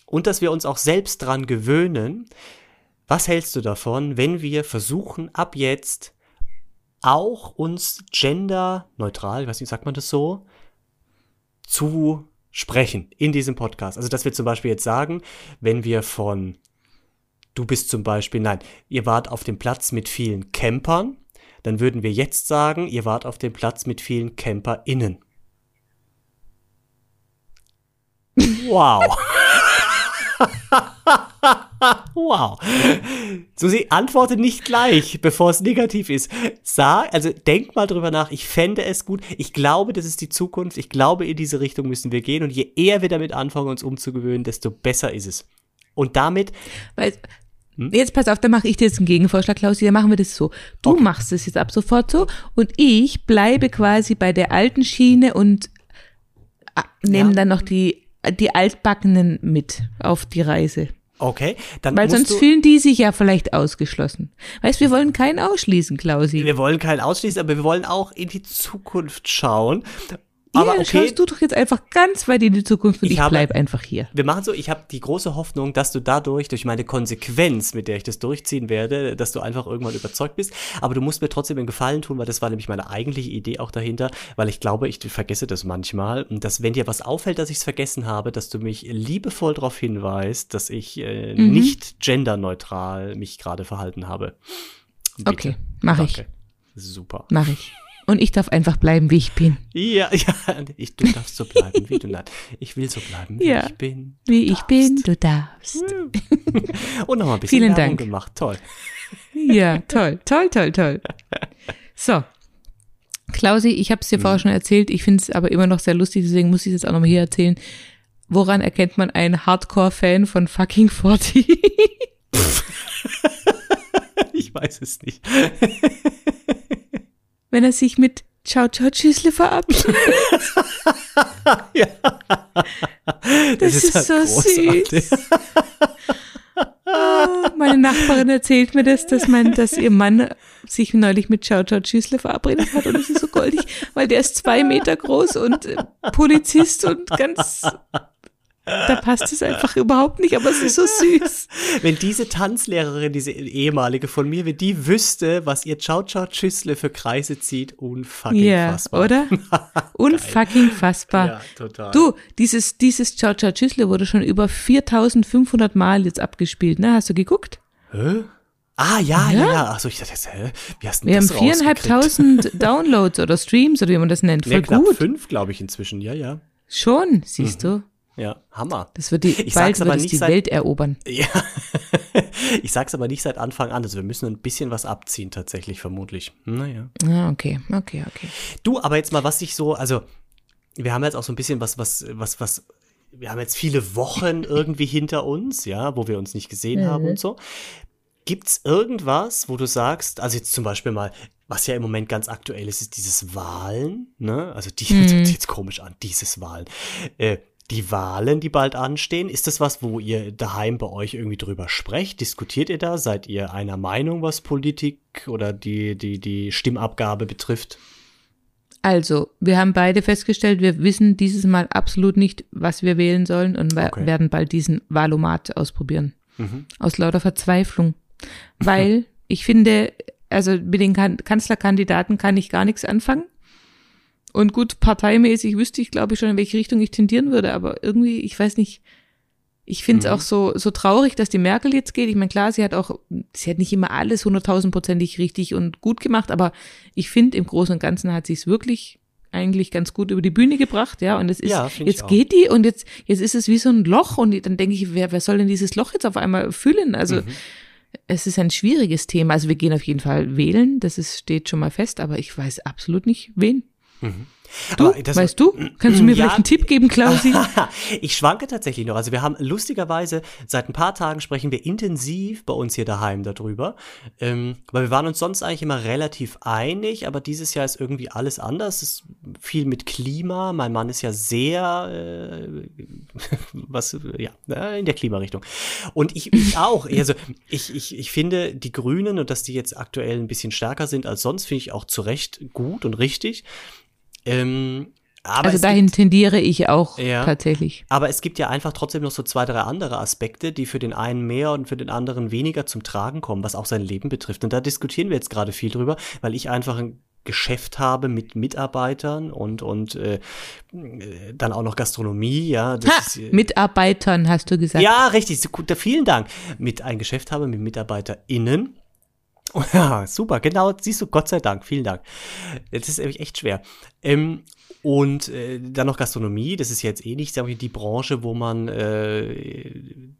und dass wir uns auch selbst dran gewöhnen, was hältst du davon, wenn wir versuchen, ab jetzt auch uns genderneutral, ich weiß nicht, sagt man das so, zu sprechen in diesem Podcast? Also, dass wir zum Beispiel jetzt sagen, wenn wir von du bist zum Beispiel, nein, ihr wart auf dem Platz mit vielen Campern, dann würden wir jetzt sagen, ihr wart auf dem Platz mit vielen CamperInnen. Wow. wow. Susi, antworte nicht gleich, bevor es negativ ist. Sag, also denk mal drüber nach. Ich fände es gut. Ich glaube, das ist die Zukunft. Ich glaube, in diese Richtung müssen wir gehen. Und je eher wir damit anfangen, uns umzugewöhnen, desto besser ist es. Und damit, Weil, Hm? Jetzt pass auf, da mache ich dir jetzt einen Gegenvorschlag, Klausi, dann machen wir das so. Du Okay. machst es jetzt ab sofort so und ich bleibe quasi bei der alten Schiene und ah, nehme Ja. dann noch die, die Altbackenen mit auf die Reise. Okay, dann Weil sonst fühlen die sich ja vielleicht ausgeschlossen. Weißt, wir wollen keinen ausschließen, Klausi. wir wollen keinen ausschließen, aber wir wollen auch in die Zukunft schauen. Aber okay, schaust du doch jetzt einfach ganz weit in die Zukunft und Ich ich, habe- bleib einfach hier. Wir machen so, ich habe die große Hoffnung, dass du dadurch, durch meine Konsequenz, mit der ich das durchziehen werde, dass du einfach irgendwann überzeugt bist. Aber du musst mir trotzdem einen Gefallen tun, weil das war nämlich meine eigentliche Idee auch dahinter, weil ich glaube, ich vergesse das manchmal. Und dass, wenn dir was auffällt, dass ich es vergessen habe, dass du mich liebevoll darauf hinweist, dass ich äh, Mhm. nicht genderneutral mich gerade verhalten habe. Bitte. Okay, mach ich. Super. Mach ich. Und ich darf einfach bleiben, wie ich bin. Ja, ja, ich, du darfst so bleiben, wie du nein. Ich will so bleiben, wie Ja. ich bin. Wie ich darfst. bin, du darfst. Und nochmal ein bisschen Vielen Werbung Dank. gemacht. Toll. Ja, toll, toll, toll, toll. So. Klausi, ich habe es dir vorher schon erzählt, ich finde es aber immer noch sehr lustig, deswegen muss ich es jetzt auch nochmal hier erzählen. Woran erkennt man einen Hardcore-Fan von fucking 40? Ich weiß es nicht. Wenn er sich mit Ciao Ciao Tschüssle verabschiedet. ja. Das, ist, halt so großartig. süß. Ah, Meine Nachbarin erzählt mir das, dass mein, dass ihr Mann sich neulich mit Ciao Ciao Tschüssle verabredet hat und es ist so goldig, weil der ist zwei Meter groß und äh, Polizist und ganz, da passt es einfach überhaupt nicht, aber es ist so süß. Wenn diese Tanzlehrerin, diese ehemalige von mir, wenn die wüsste, was ihr Ciao Ciao Tschüssle für Kreise zieht, unfucking Ja, fassbar. oder? Unfucking fassbar. Ja, total. Du, dieses, dieses Ciao Ciao Tschüssle wurde schon über 4500 Mal jetzt abgespielt, ne? Hast du geguckt? Hä? Ah, ja, ja, ja. Achso, ich dachte, jetzt, hä? Wie hast du Wir haben viereinhalbtausend Downloads oder Streams oder wie man das nennt. Voll Nee, knapp gut. fünf, glaube ich, inzwischen. Ja, ja. Schon, siehst du. Ja, Hammer. Das wird die, Ich bald sag's aber nicht die seit- Welt erobern. Ja. ich sag's aber nicht seit Anfang an. Also wir müssen ein bisschen was abziehen, tatsächlich, vermutlich. Naja. Ah, okay, okay, okay. Du, aber jetzt mal, was ich so, also, wir haben jetzt auch so ein bisschen was, was, was, was, wir haben jetzt viele Wochen irgendwie hinter uns, ja, wo wir uns nicht gesehen haben und so. Gibt's irgendwas, wo du sagst, also jetzt zum Beispiel mal, was ja im Moment ganz aktuell ist, ist dieses Wahlen, ne? Also die, das hört sich jetzt komisch an, dieses Wahlen. Äh, die Wahlen, die bald anstehen. Ist das was, wo ihr daheim bei euch irgendwie drüber sprecht? Diskutiert ihr da? Seid ihr einer Meinung, was Politik oder die, die, die Stimmabgabe betrifft? Also, wir haben beide festgestellt, wir wissen dieses Mal absolut nicht, was wir wählen sollen und wir Okay. werden bald diesen Valomat ausprobieren. Aus lauter Verzweiflung. Weil ich finde, also mit den kan Kanzlerkandidaten kann ich gar nichts anfangen. Und gut, parteimäßig wüsste ich, glaube ich, schon, in welche Richtung ich tendieren würde, aber irgendwie, ich weiß nicht, ich finde es auch so, so traurig, dass die Merkel jetzt geht. Ich meine, klar, sie hat auch, sie hat nicht immer alles hunderttausendprozentig richtig und gut gemacht, aber ich finde, im Großen und Ganzen hat sie es wirklich eigentlich ganz gut über die Bühne gebracht, ja. Und es ist, Ja, jetzt geht die und jetzt, jetzt ist es wie so ein Loch und dann denke ich, wer, wer soll denn dieses Loch jetzt auf einmal füllen? Also, Mhm. es ist ein schwieriges Thema. Also wir gehen auf jeden Fall wählen, das ist, steht schon mal fest, aber ich weiß absolut nicht, wen. Du, Aber das- weißt du? Kannst du mir Ja. vielleicht einen Tipp geben, Klausi? ich schwanke tatsächlich noch. Also wir haben lustigerweise seit ein paar Tagen sprechen wir intensiv bei uns hier daheim darüber. Ähm, weil wir waren uns sonst eigentlich immer relativ einig, aber dieses Jahr ist irgendwie alles anders. Es ist viel mit Klima. Mein Mann ist ja sehr äh, was ja äh, in der Klimarichtung. Und ich, ich auch. Also ich, ich, ich finde die Grünen und dass die jetzt aktuell ein bisschen stärker sind als sonst, finde ich auch zu Recht gut und richtig. Ähm, also dahin gibt- tendiere ich auch Ja. tatsächlich. aber es gibt ja einfach trotzdem noch so zwei, drei andere Aspekte, die für den einen mehr und für den anderen weniger zum Tragen kommen, was auch sein Leben betrifft. Und da diskutieren wir jetzt gerade viel drüber, weil ich einfach ein Geschäft habe mit Mitarbeitern und, und äh, dann auch noch Gastronomie, ja. Ha, ist, äh, Mitarbeitern hast du gesagt. ja, richtig. so gut, Vielen Dank. Mit ein Geschäft habe mit MitarbeiterInnen. Ja, super, genau, siehst du, Gott sei Dank, vielen Dank. Das ist nämlich echt schwer. Ähm, und äh, dann noch Gastronomie, das ist jetzt eh nicht, wir, die Branche, wo man äh,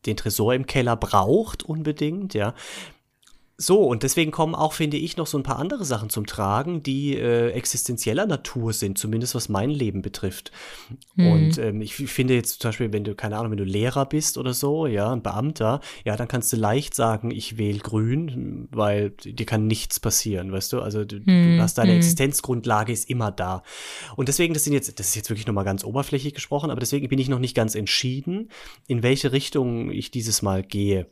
den Tresor im Keller braucht unbedingt, ja. So, und deswegen kommen auch, finde ich, noch so ein paar andere Sachen zum Tragen, die äh, existenzieller Natur sind, zumindest was mein Leben betrifft. Und ähm, ich finde jetzt zum Beispiel, wenn du, keine Ahnung, wenn du Lehrer bist oder so, ja, ein Beamter, ja, dann kannst du leicht sagen, ich wähle grün, weil dir kann nichts passieren, weißt du? Also du, du hast deine Existenzgrundlage ist immer da. Und deswegen, das sind jetzt, das ist jetzt wirklich nochmal ganz oberflächlich gesprochen, aber deswegen bin ich noch nicht ganz entschieden, in welche Richtung ich dieses Mal gehe.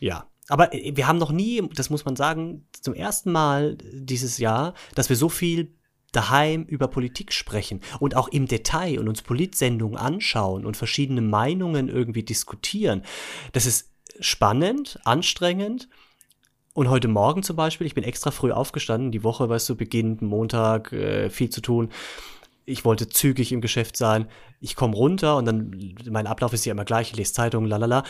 Ja. Aber äh, wir haben noch nie, das muss man sagen, zum ersten Mal dieses Jahr, dass wir so viel daheim über Politik sprechen und auch im Detail und uns Politsendungen anschauen und verschiedene Meinungen irgendwie diskutieren. Das ist spannend, anstrengend. Und heute Morgen zum Beispiel, ich bin extra früh aufgestanden, die Woche, weißt du, beginnt Montag, äh, viel zu tun. Ich wollte zügig im Geschäft sein. Ich komme runter und dann, mein Ablauf ist ja immer gleich, ich lese Zeitungen, lalala.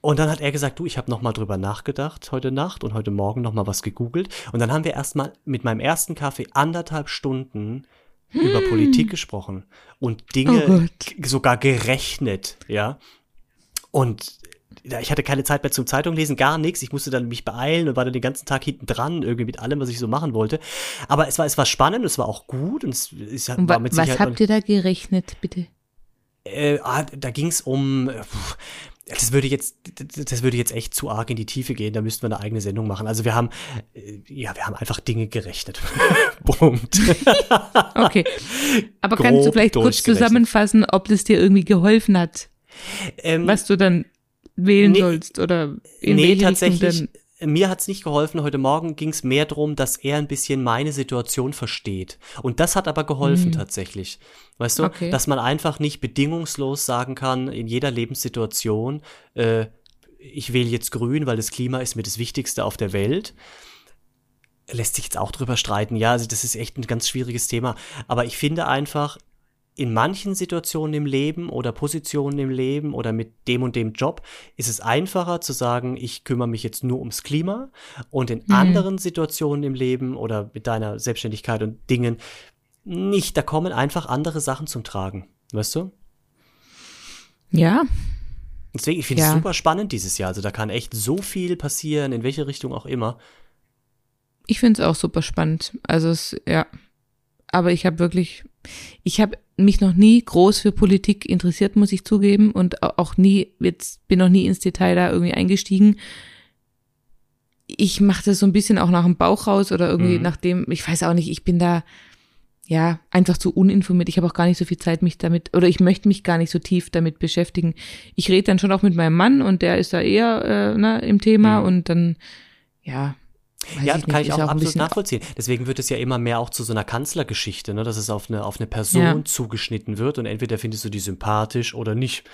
Und dann hat er gesagt, du, ich habe noch mal drüber nachgedacht heute Nacht und heute Morgen noch mal was gegoogelt. Und dann haben wir erstmal mit meinem ersten Kaffee anderthalb Stunden über Politik gesprochen und Dinge Oh sogar gerechnet, ja. Und ich hatte keine Zeit mehr zum Zeitung lesen, gar nichts. Ich musste dann mich beeilen und war dann den ganzen Tag hinten dran, irgendwie mit allem, was ich so machen wollte. Aber es war, es war spannend, es war auch gut und es ist, Und war wa mit was Sicherheit. habt ihr da gerechnet, bitte? Äh, ah, da ging es um. äh, puh, Das würde jetzt, das würde jetzt echt zu arg in die Tiefe gehen. Da müssten wir eine eigene Sendung machen. Also wir haben, äh, ja, wir haben einfach Dinge gerechnet. Punkt. Okay. Aber kannst du Grob vielleicht kurz zusammenfassen, ob das dir irgendwie geholfen hat, Ähm, was du dann wählen Nee. sollst oder in nee, welche tatsächlich. Richtung denn? Mir hat's nicht geholfen. Heute Morgen ging's mehr darum, dass er ein bisschen meine Situation versteht. Und das hat aber geholfen tatsächlich. Weißt du, Okay. dass man einfach nicht bedingungslos sagen kann, in jeder Lebenssituation, äh, ich wähle jetzt grün, weil das Klima ist mir das Wichtigste auf der Welt. Lässt sich jetzt auch drüber streiten. Ja, also das ist echt ein ganz schwieriges Thema. Aber ich finde einfach, in manchen Situationen im Leben oder Positionen im Leben oder mit dem und dem Job ist es einfacher zu sagen, ich kümmere mich jetzt nur ums Klima und in anderen Situationen im Leben oder mit deiner Selbstständigkeit und Dingen nicht, da kommen einfach andere Sachen zum Tragen, weißt du? Ja, Deswegen, ich finde es Ja. super spannend dieses Jahr, also da kann echt so viel passieren, in welche Richtung auch immer. ich finde es auch super spannend. Also es, ja. Aber ich habe wirklich, ich habe mich noch nie groß für Politik interessiert, muss ich zugeben, und au- auch nie, jetzt bin noch nie ins Detail da irgendwie eingestiegen. Ich mache das so ein bisschen auch nach dem Bauch raus oder irgendwie Mhm. nach dem, ich weiß auch nicht, ich bin da, ja, einfach zu uninformiert. Ich habe auch gar nicht so viel Zeit, mich damit, oder ich möchte mich gar nicht so tief damit beschäftigen. Ich rede dann schon auch mit meinem Mann und der ist da eher äh, ne, im Thema Mhm. und dann, ja. Weiß Ja, ich kann ich auch ein absolut nachvollziehen. Deswegen wird es ja immer mehr auch zu so einer Kanzlergeschichte, ne? dass es auf eine, auf eine Person Ja. zugeschnitten wird und entweder findest du die sympathisch oder nicht.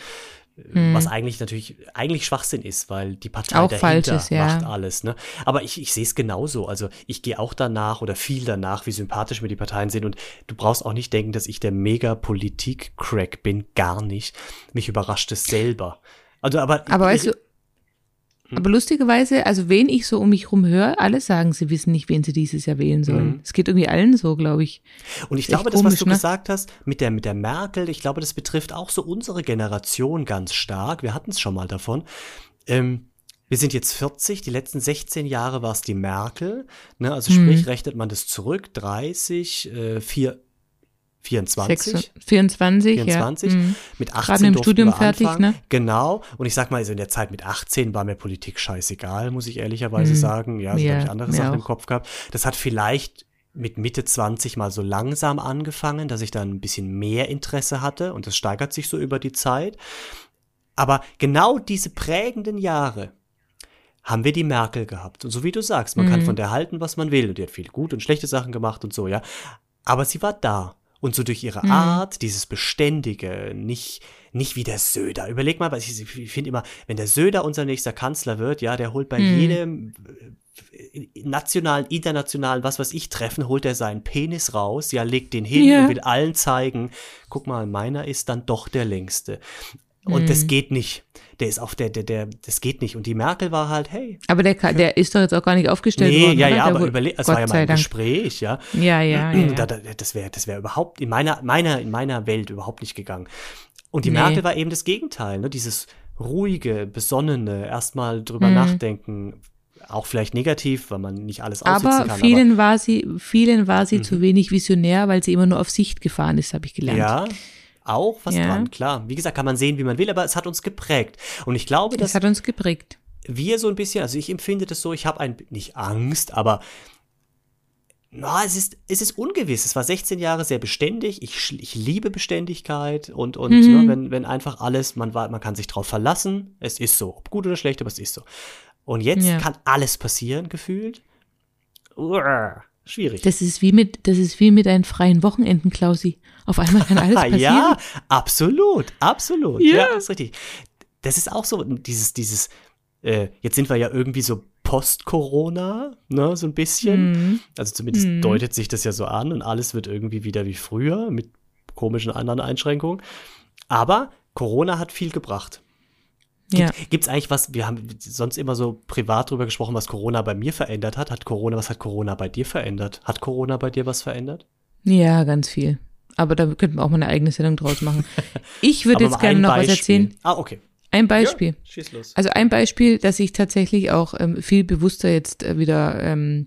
Hm. Was eigentlich natürlich, eigentlich Schwachsinn ist, weil die Partei Auch dahinter ist, ja. macht alles. Ne? Aber ich, ich sehe es genauso. Also ich gehe auch danach oder viel danach, wie sympathisch mir die Parteien sind. Und du brauchst auch nicht denken, dass ich der Mega-Politik-Crack bin. Gar nicht. Mich überrascht es selber. Also, aber, Aber weißt du. Aber lustigerweise, also wen ich so um mich rum höre, alle sagen, sie wissen nicht, wen sie dieses Jahr wählen sollen. Mhm. Es geht irgendwie allen so, glaube ich. Und ich glaube, das, was komisch, du ne? gesagt hast, mit der, mit der Merkel, ich glaube, das betrifft auch so unsere Generation ganz stark. Wir hatten es schon mal davon. Ähm, wir sind jetzt 40, die letzten 16 Jahre war es die Merkel. Ne? Also Mhm. sprich, rechnet man das zurück, 30, äh, 4, 24. Sechs- 24, 24. ja. Mhm. Mit 18 Gerade mit dem durften Studium wir fertig, anfangen. ne? Genau. Und ich sag mal, also in der Zeit mit 18 war mir Politik scheißegal, muss ich ehrlicherweise Mhm. sagen. Ja, also da Ja, habe ich andere Sachen im auch. Kopf gehabt. Das hat vielleicht mit Mitte 20 mal so langsam angefangen, dass ich dann ein bisschen mehr Interesse hatte und das steigert sich so über die Zeit. Aber genau diese prägenden Jahre haben wir die Merkel gehabt. Und so wie du sagst, man kann Mhm. von der halten, was man will. Und die hat viele gute und schlechte Sachen gemacht und so, ja. Aber sie war da. Und so durch ihre Mhm. Art, dieses Beständige, nicht, nicht wie der Söder. Überleg mal, was ich, ich finde immer, wenn der Söder unser nächster Kanzler wird, ja, der holt bei Mhm. jedem äh, nationalen, internationalen, was weiß ich, Treffen, holt er seinen Penis raus, ja, legt den hin Ja. und will allen zeigen, guck mal, meiner ist dann doch der längste. Und das Mhm. geht nicht. Der ist auf der, der, der, das geht nicht. Und die Merkel war halt, hey. Aber der, der ist doch jetzt auch gar nicht aufgestellt Nee, worden. ja, oder? ja, Der aber überleg, es war ja mal ein Dank. Gespräch, ja. Ja, ja, ja. Ja. da, das wäre das wäre überhaupt in meiner, meiner, in meiner Welt überhaupt nicht gegangen. Und die Nee. Merkel war eben das Gegenteil, ne? dieses ruhige, besonnene, erstmal drüber Mhm. nachdenken, auch vielleicht negativ, weil man nicht alles aussitzen Aber kann. vielen war sie, vielen war sie Mhm. zu wenig visionär, weil sie immer nur auf Sicht gefahren ist, habe ich aber, gelernt. ja, auch was Ja. dran, klar. Wie gesagt, kann man sehen, wie man will, aber es hat uns geprägt. Und ich glaube, dass Das hat uns geprägt. wir so ein bisschen, also ich empfinde das so, ich habe ein, nicht Angst, aber na, es ist, es ist ungewiss. Es war 16 Jahre sehr beständig. Ich, ich liebe Beständigkeit und, und Mhm. ne, wenn, wenn einfach alles, man, war, man kann sich drauf verlassen. Es ist so. Ob gut oder schlecht, aber es ist so. Und jetzt Ja. kann alles passieren, gefühlt. Uah, schwierig. Das ist wie mit, das ist wie mit deinen freien Wochenenden, Klausi. Auf einmal kann alles passieren. ja, absolut, absolut. Ja. Ja. ist richtig. Das ist auch so dieses, dieses, äh, jetzt sind wir ja irgendwie so Post-Corona, ne, so ein bisschen. Mhm. Also zumindest Mhm. deutet sich das ja so an und alles wird irgendwie wieder wie früher mit komischen anderen Einschränkungen. Aber Corona hat viel gebracht. Ja. Gibt es eigentlich was, wir haben sonst immer so privat drüber gesprochen, was Corona bei mir verändert hat. Hat Corona, was hat Corona bei dir verändert? Hat Corona bei dir was verändert? ja, ganz viel. Aber da könnten wir auch mal eine eigene Sendung draus machen. Ich würde jetzt gerne noch was Beispiel. erzählen. Ah, okay. Ein Beispiel. Ja, schieß los. Also ein Beispiel, dass ich tatsächlich auch ähm, viel bewusster jetzt äh, wieder ähm,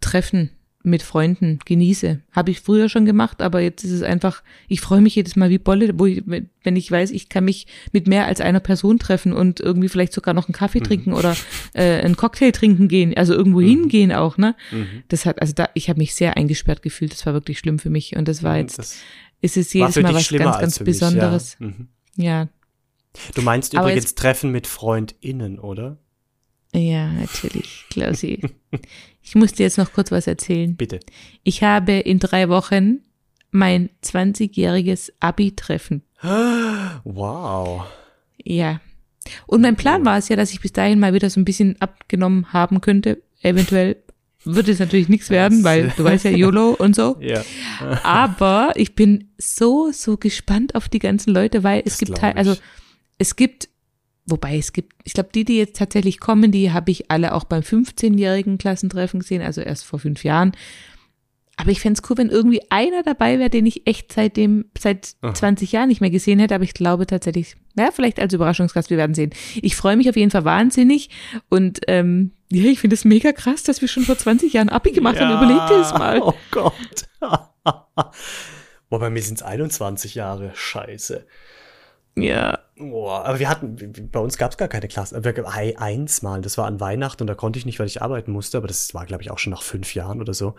Treffen mit Freunden genieße. Habe ich früher schon gemacht, aber jetzt ist es einfach, ich freue mich jedes Mal wie Bolle, wo ich, wenn ich weiß, ich kann mich mit mehr als einer Person treffen und irgendwie vielleicht sogar noch einen Kaffee trinken oder äh, einen Cocktail trinken gehen, also irgendwo hingehen auch, ne? Mhm. Das hat, also da, ich habe mich sehr eingesperrt gefühlt, das war wirklich schlimm für mich und das war jetzt, Das ist es jedes Mal was ganz, ganz für mich, Besonderes. Ja. Mhm. Ja, Du meinst Aber übrigens jetzt- Treffen mit FreundInnen, oder? ja, natürlich, Klausi. ich muss dir jetzt noch kurz was erzählen. Bitte. Ich habe in drei Wochen mein 20-jähriges Abi-Treffen. Wow. Ja. Und mein Plan war es ja, dass ich bis dahin mal wieder so ein bisschen abgenommen haben könnte. Eventuell wird es natürlich nichts werden, weil du weißt ja, YOLO und so. Ja. Aber ich bin so, so gespannt auf die ganzen Leute, weil es Das gibt halt, also es gibt, wobei es gibt, ich glaube, die, die jetzt tatsächlich kommen, die habe ich alle auch beim 15-jährigen Klassentreffen gesehen, also erst vor fünf Jahren. Aber ich fänd's cool, wenn irgendwie einer dabei wäre, den ich echt seit Aha. 20 Jahren nicht mehr gesehen hätte. Aber ich glaube tatsächlich, ja, vielleicht als Überraschungsgast, wir werden sehen. Ich freue mich auf jeden Fall wahnsinnig. Und ähm, ja, ich finde es mega krass, dass wir schon vor 20 Jahren Abi gemacht haben. Überleg dir das mal. Oh Gott. Boah, bei mir sind es 21 Jahre. Scheiße. Ja. Boah, aber wir hatten, bei uns gab es gar keine Klasse. Wir, ei- eins mal, das war an Weihnachten und da konnte ich nicht, weil ich arbeiten musste, aber das war, glaube ich, auch schon nach fünf Jahren oder so.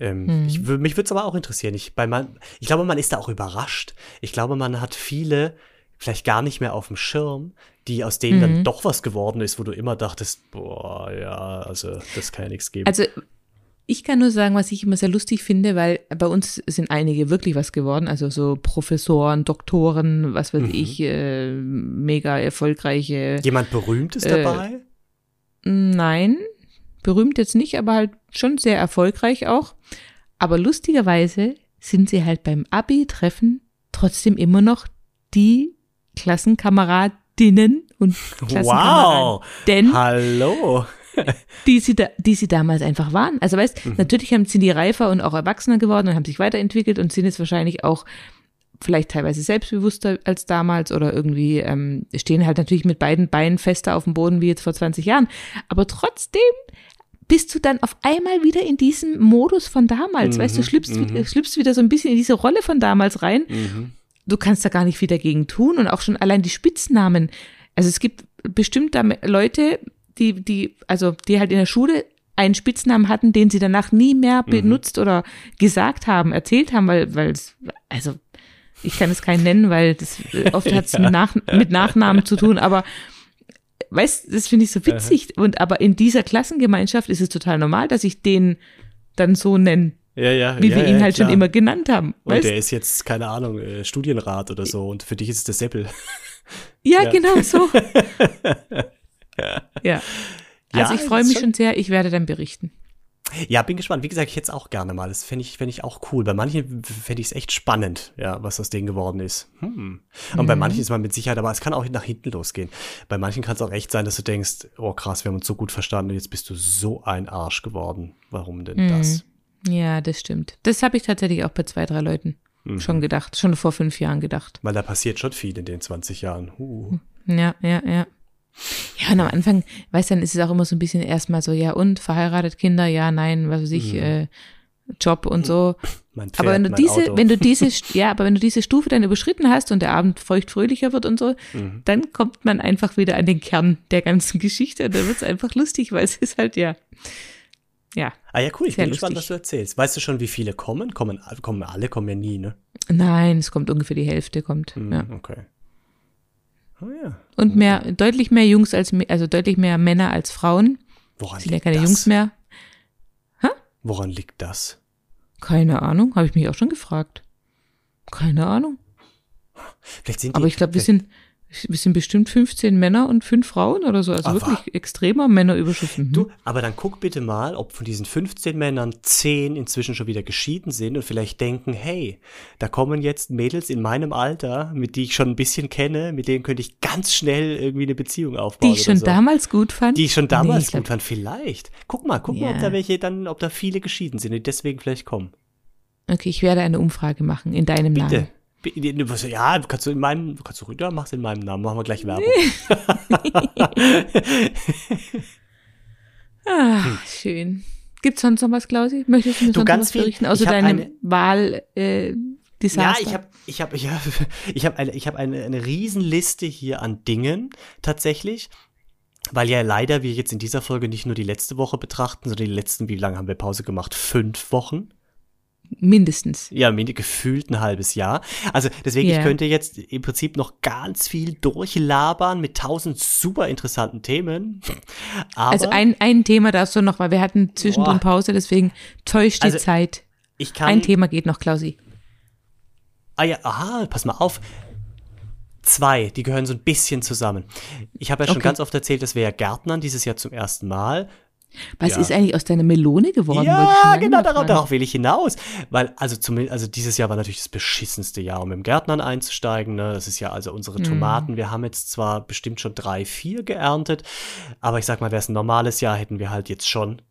Ähm, Mhm. ich, mich würde es aber auch interessieren. Ich, bei man, ich glaube, man ist da auch überrascht. Ich glaube, man hat viele vielleicht gar nicht mehr auf dem Schirm, die aus denen Mhm. dann doch was geworden ist, wo du immer dachtest, boah, ja, also das kann ja nichts geben. Also ich kann nur sagen, was ich immer sehr lustig finde, weil bei uns sind einige wirklich was geworden, also so Professoren, Doktoren, was weiß Mhm. ich, äh, mega erfolgreiche. Jemand Berühmtes äh, dabei? Nein, berühmt jetzt nicht, aber halt schon sehr erfolgreich auch. Aber lustigerweise sind sie halt beim Abi-Treffen trotzdem immer noch die Klassenkameradinnen und Klassenkameraden, Wow! Hallo! die sie, da, die sie damals einfach waren. Also weißt, Mhm. natürlich haben, sind die reifer und auch erwachsener geworden und haben sich weiterentwickelt und sind jetzt wahrscheinlich auch vielleicht teilweise selbstbewusster als damals oder irgendwie ähm, stehen halt natürlich mit beiden Beinen fester auf dem Boden wie jetzt vor 20 Jahren. Aber trotzdem bist du dann auf einmal wieder in diesem Modus von damals, weißt du, Mhm, schlüpfst, mhm. wieder- schlüpfst wieder so ein bisschen in diese Rolle von damals rein Mhm. du kannst da gar nicht viel dagegen tun und auch schon allein die Spitznamen. Also es gibt bestimmt da Leute, die, die, also die halt in der Schule einen Spitznamen hatten, den sie danach nie mehr benutzt oder gesagt haben, erzählt haben, weil, weil es, also ich kann es keinen nennen, weil das äh, oft hat es mit, Nach, mit Nachnamen zu tun, aber weißt, das finde ich so witzig. Und aber in dieser Klassengemeinschaft ist es total normal, dass ich den dann so nenne, Ja, ja. wie ja, wir ihn ja, halt klar. schon immer genannt haben. Und Weißt? der ist jetzt, keine Ahnung, äh, Studienrat oder so und für dich ist es der Seppel. Ja, Ja. genau so. ja. Also Ja, ich freue mich schon- sehr, ich werde dann berichten. Ja, bin gespannt. Wie gesagt, ich hätte es auch gerne mal. Das fände ich, fänd ich auch cool. Bei manchen fände ich es echt spannend, ja, was aus denen geworden ist. Hm. Und bei manchen ist man mit Sicherheit, aber es kann auch nach hinten losgehen. Bei manchen kann es auch echt sein, dass du denkst, oh krass, wir haben uns so gut verstanden und jetzt bist du so ein Arsch geworden. Warum denn das? Ja, das stimmt. Das habe ich tatsächlich auch bei zwei, drei Leuten Mhm. schon gedacht, schon vor fünf Jahren gedacht. Weil da passiert schon viel in den 20 Jahren. Uh. Ja, ja, ja. Ja, und am Anfang, weißt du, dann ist es auch immer so ein bisschen erstmal so, ja und, verheiratet, Kinder, ja, nein, was weiß ich, äh, Job und so. Pferd, Aber wenn du diese, Auto. wenn du diese, ja, aber wenn du diese Stufe dann überschritten hast und der Abend feuchtfröhlicher wird und so, Mhm. dann kommt man einfach wieder an den Kern der ganzen Geschichte und dann wird es einfach lustig, weil es ist halt ja, ja. ah ja, cool. Ich bin gespannt, lustig. was du erzählst. Weißt du schon, wie viele kommen? Kommen, kommen alle? Kommen ja nie, ne? Nein, es kommt ungefähr die Hälfte, kommt. Hm, Ja. Okay. Oh ja. Und mehr, deutlich mehr Jungs als, also deutlich mehr Männer als Frauen. Woran Sind ja liegt keine das? Jungs mehr. Woran liegt das? Keine Ahnung, habe ich mich auch schon gefragt. Keine Ahnung. Vielleicht sind die, Aber ich glaube, wir sind, wir sind bestimmt 15 Männer und 5 Frauen oder so. Also Aber- wirklich extremer Männerüberschuss. Mhm. Du, aber dann guck bitte mal, ob von diesen 15 Männern 10 inzwischen schon wieder geschieden sind und vielleicht denken, hey, da kommen jetzt Mädels in meinem Alter, mit die ich schon ein bisschen kenne, mit denen könnte ich ganz schnell irgendwie eine Beziehung aufbauen. die ich schon so. damals gut fand. Die ich schon Nee, damals ich glaub- gut fand, vielleicht. Guck mal, guck mal, ob da welche dann, ob da viele geschieden sind, die deswegen vielleicht kommen. Okay, ich werde eine Umfrage machen in deinem Bitte. Namen. Was- Ja, kannst du in meinem, kannst du, ja, mach's in meinem Namen, machen wir gleich Werbung. Ah, schön. Gibt's sonst noch was, Klausi? Möchtest du mir Du, sonst noch ganz was viel. berichten? Außer Ich hab deinem eine- Wahl, äh, Desaster. Ja, ich habe ich hab, ja, ich hab eine, ich hab eine, eine Riesenliste hier an Dingen tatsächlich. Weil ja leider wir jetzt in dieser Folge nicht nur die letzte Woche betrachten, sondern die letzten, wie lange haben wir Pause gemacht? Fünf Wochen? Mindestens. Ja, gefühlt ein halbes Jahr. Also deswegen, Ja. ich könnte jetzt im Prinzip noch ganz viel durchlabern mit tausend super interessanten Themen. Aber also ein, ein Thema darfst du noch, weil wir hatten zwischendrin Boah. Pause, deswegen täuscht die Also, Zeit. ich kann. Ein Thema geht noch, Klausi. Ah ja, aha, pass mal auf. Zwei, die gehören so ein bisschen zusammen. Ich habe ja schon Okay. ganz oft erzählt, dass wir ja Gärtnern dieses Jahr zum ersten Mal. Was Ja. ist eigentlich aus deiner Melone geworden? Ja, genau, darauf, darauf will ich hinaus. Weil, also zumindest, also dieses Jahr war natürlich das beschissenste Jahr, um im Gärtnern einzusteigen. Ne? Das ist ja also unsere Mhm. Tomaten. Wir haben jetzt zwar bestimmt schon drei, vier geerntet, aber ich sag mal, wäre es ein normales Jahr, hätten wir halt jetzt schon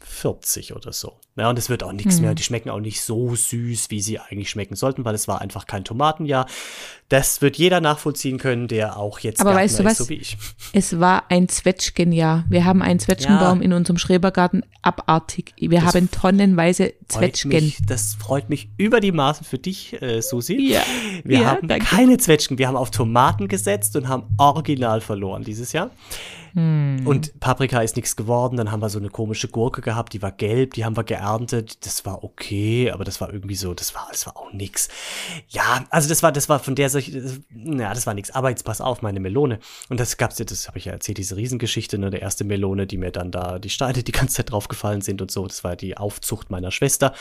40 oder so. Ja, und es wird auch nichts Mhm. mehr. Die schmecken auch nicht so süß, wie sie eigentlich schmecken sollten, weil es war einfach kein Tomatenjahr. Das wird jeder nachvollziehen können, der auch jetzt Aber Gärtner weißt du was? so wie ich. Es war ein Zwetschgenjahr. Wir haben einen Zwetschgenbaum in unserem Schrebergarten abartig. Wir Das haben tonnenweise Zwetschgen. mich, das freut mich über die Maßen für dich, äh, Susi. Ja, Wir ja, haben danke. keine Zwetschgen. Wir haben auf Tomaten gesetzt und haben original verloren dieses Jahr. Hm. Und Paprika ist nichts geworden. Dann haben wir so eine komische Gurke gehabt, die war gelb, die haben wir geerntet. Geerntet. Das war okay, aber das war irgendwie so, das war, das war auch nix. Ja, also das war, das war von der solche, ja, das war nix. Aber jetzt pass auf, meine Melone. Und das gab's ja, das habe ich ja erzählt, diese Riesengeschichte, ne, der erste Melone, die mir dann da die Steine die ganze Zeit draufgefallen sind und so. Das war die Aufzucht meiner Schwester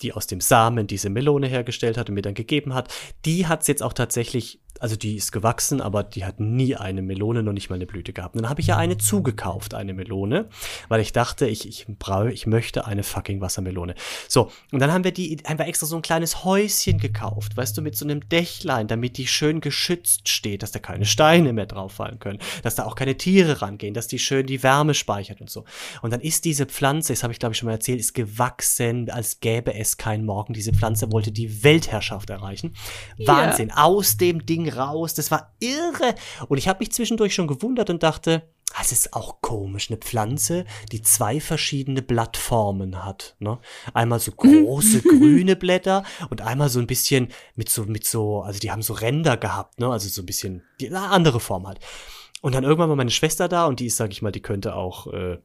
die aus dem Samen diese Melone hergestellt hat und mir dann gegeben hat. Die hat's jetzt auch tatsächlich also die ist gewachsen, aber die hat nie eine Melone, noch nicht mal eine Blüte gehabt. Und dann habe ich ja eine zugekauft, eine Melone, weil ich dachte, ich, ich brauche, ich möchte eine fucking Wassermelone. So, und dann haben wir die, haben wir extra so ein kleines Häuschen gekauft, weißt du, mit so einem Dächlein, damit die schön geschützt steht, dass da keine Steine mehr drauf fallen können, dass da auch keine Tiere rangehen, dass die schön die Wärme speichert und so. Und dann ist diese Pflanze, das habe ich glaube ich schon mal erzählt, ist gewachsen, als gäbe es keinen Morgen. Diese Pflanze wollte die Weltherrschaft erreichen. Yeah. Wahnsinn. Aus dem Ding raus. Das war irre. Und ich habe mich zwischendurch schon gewundert und dachte, das ist auch komisch, eine Pflanze, die zwei verschiedene Blattformen hat. Ne? Einmal so große grüne Blätter und einmal so ein bisschen mit so, mit so, also die haben so Ränder gehabt, ne? Also so ein bisschen, die, eine andere Form halt. Und dann irgendwann war meine Schwester da und die ist, sag ich mal, die könnte auch äh,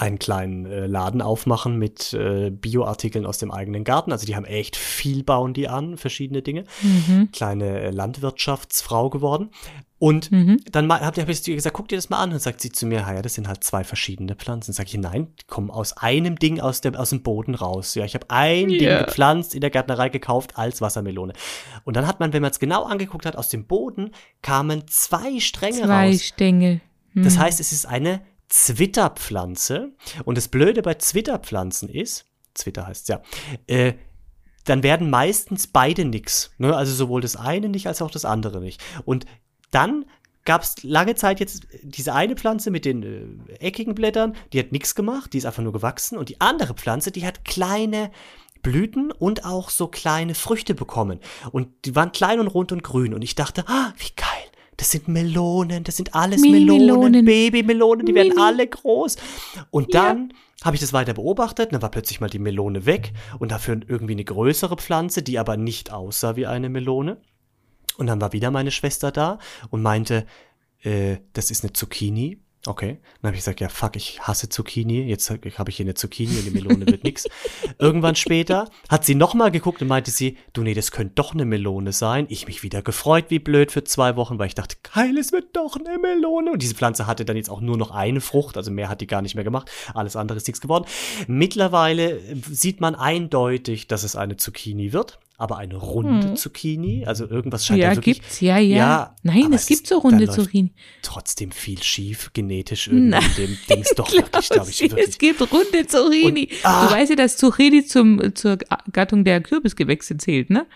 einen kleinen äh, Laden aufmachen mit äh, Bioartikeln aus dem eigenen Garten. Also die haben echt viel, bauen die an, verschiedene Dinge. Mhm. Kleine äh, Landwirtschaftsfrau geworden. Und mhm. dann habe hab ich gesagt, guck dir das mal an. Und sagt sie zu mir, ja, das sind halt zwei verschiedene Pflanzen. Sag ich, nein, die kommen aus einem Ding aus dem, aus dem Boden raus. Ja, ich habe ein yeah. Ding gepflanzt, in der Gärtnerei gekauft als Wassermelone. Und dann hat man, wenn man es genau angeguckt hat, aus dem Boden kamen zwei Stränge zwei raus. Zwei Stängel. Mhm. Das heißt, es ist eine Zwitterpflanze. Und das Blöde bei Zwitterpflanzen ist, Zwitter heißt ja, äh, dann werden meistens beide nix. Ne? Also sowohl das eine nicht als auch das andere nicht. Und dann gab es lange Zeit jetzt diese eine Pflanze mit den äh, eckigen Blättern, die hat nichts gemacht, die ist einfach nur gewachsen. Und die andere Pflanze, die hat kleine Blüten und auch so kleine Früchte bekommen. Und die waren klein und rund und grün. Und ich dachte, ah, wie geil das sind Melonen, das sind alles Melonen, Melonen. Babymelonen, die Mini. werden alle groß. Und dann ja. habe ich das weiter beobachtet, dann war plötzlich mal die Melone weg und dafür irgendwie eine größere Pflanze, die aber nicht aussah wie eine Melone. Und dann war wieder meine Schwester da und meinte, äh, das ist eine Zucchini. Okay. Dann habe ich gesagt, ja, fuck, ich hasse Zucchini. Jetzt habe ich hier eine Zucchini und die Melone wird nix. Irgendwann später hat sie nochmal geguckt und meinte sie, du nee, das könnte doch eine Melone sein. Ich mich wieder gefreut, wie blöd für zwei Wochen, weil ich dachte, geil, es wird doch eine Melone. Und diese Pflanze hatte dann jetzt auch nur noch eine Frucht, also mehr hat die gar nicht mehr gemacht. Alles andere ist nichts geworden. Mittlerweile sieht man eindeutig, dass es eine Zucchini wird aber eine runde hm. Zucchini, also irgendwas scheint ja, da wirklich. gibt's, ja, ja. ja Nein, es gibt so runde Zucchini. Trotzdem viel schief genetisch irgendwie in dem Dings doch wirklich, glaube ich. Wirklich. Es gibt runde Zucchini. Und, ah, du weißt ja, dass Zucchini zum, zur Gattung der Kürbisgewächse zählt, ne?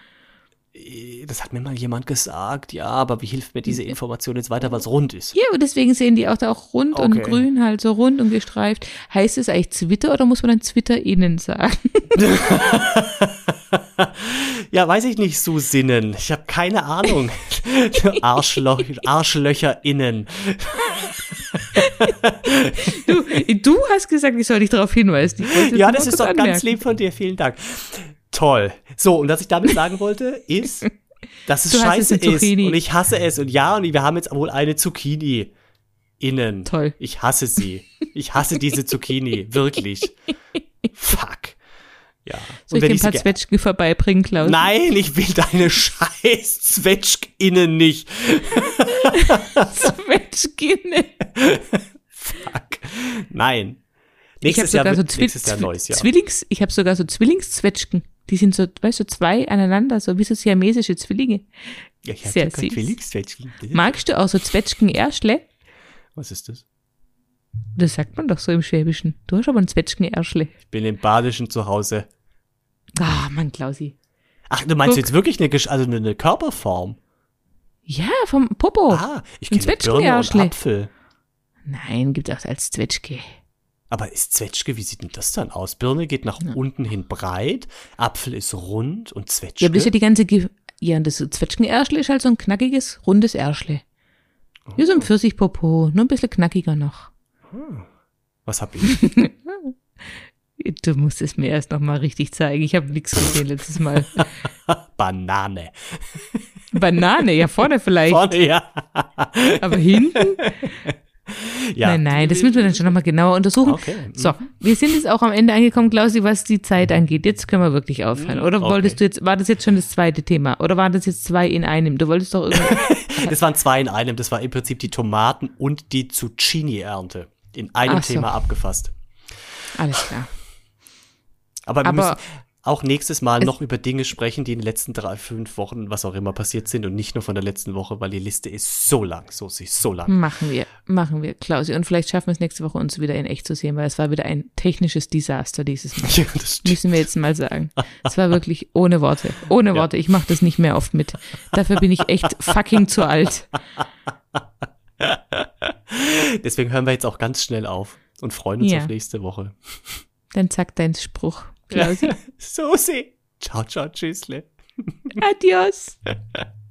Äh, das hat mir mal jemand gesagt, ja, aber wie hilft mir diese Information jetzt weiter, weil es rund ist? Ja, und deswegen sehen die auch da auch rund okay. und grün, halt so rund und gestreift. Heißt es eigentlich Zwitter oder muss man dann Zwitter innen sagen? ja, weiß ich nicht, Susinnen. Ich habe keine Ahnung. Arschloch, Arschlöcher innen. du, du hast gesagt, ich soll dich darauf hinweisen. Ja, das ist doch anmerken. ganz lieb von dir. Vielen Dank. Toll. So, und was ich damit sagen wollte, ist, dass es du scheiße ist und ich hasse es. Und ja, und wir haben jetzt wohl eine Zucchini innen. Toll. Ich hasse sie. Ich hasse diese Zucchini. Wirklich. Fuck. Ja. Soll ich dir ein paar Zwetschgen vorbeibringen, Klaus? Nein, ich will deine scheiß Zwetschginnen nicht. Zwetschginnen. Fuck. Nein. Nächstes ich Jahr, so nächstes Jahr neues Jahr. Zwillings, ich habe sogar so Zwillingszwetschgen. Die sind so, weißt du, zwei aneinander, so wie so siamesische Zwillinge. Ja, ich Sehr süß. Zwillingszwetschgen. Magst du auch so Zwetschgen-Erschle? Was ist das? Das sagt man doch so im Schwäbischen. Du hast aber ein Zwetschgen-Erschle. Ich bin im Badischen zu Hause. Ah, Mann, Klausi. Ach, du meinst Guck. jetzt wirklich eine, also eine Körperform? Ja, vom Popo. Ah, ich kenne Birne und Apfel. Nein, gibt es auch als Zwetschge. Aber ist Zwetschge, wie sieht denn das dann aus? Birne geht nach ja. unten hin breit, Apfel ist rund und Zwetschge. Ja, das ist ja die ganze, Ge ja, und das Zwetschgen-Erschle ist halt so ein knackiges, rundes Erschle. Oh. Wie so ein Pfirsichpopo, nur ein bisschen knackiger noch. Hm. Was hab ich? Du musst es mir erst noch mal richtig zeigen. Ich habe nichts gesehen letztes Mal. Banane. Banane, ja vorne vielleicht. Vorne, ja. Aber hinten? Ja. Nein, nein, das müssen wir dann schon nochmal genauer untersuchen. Okay. mhm. So, wir sind jetzt auch am Ende angekommen, Klausi, was die Zeit angeht. Jetzt können wir wirklich aufhören. Oder okay. wolltest du jetzt, war das jetzt schon das zweite Thema? Oder waren das jetzt zwei in einem? Du wolltest doch irgendwie. Das waren zwei in einem. Das war im Prinzip die Tomaten und die Zucchini-Ernte. In einem so. Thema abgefasst. Alles klar. Aber wir Aber- müssen auch nächstes Mal noch über Dinge sprechen, die in den letzten drei, fünf Wochen, was auch immer passiert sind und nicht nur von der letzten Woche, weil die Liste ist so lang, so sie ist so lang. Machen wir, machen wir, Klausi. Und vielleicht schaffen wir es nächste Woche, uns wieder in echt zu sehen, weil es war wieder ein technisches Desaster dieses Mal. Ja, das stimmt. Müssen wir jetzt mal sagen. Es war wirklich ohne Worte. Ohne Worte. Ich mache das nicht mehr oft mit. Dafür bin ich echt fucking zu alt. Deswegen hören wir jetzt auch ganz schnell auf und freuen uns Ja. auf nächste Woche. Dann sag deinen Spruch, Klausi. Susi. Ciao, ciao, tschüssle. Adios.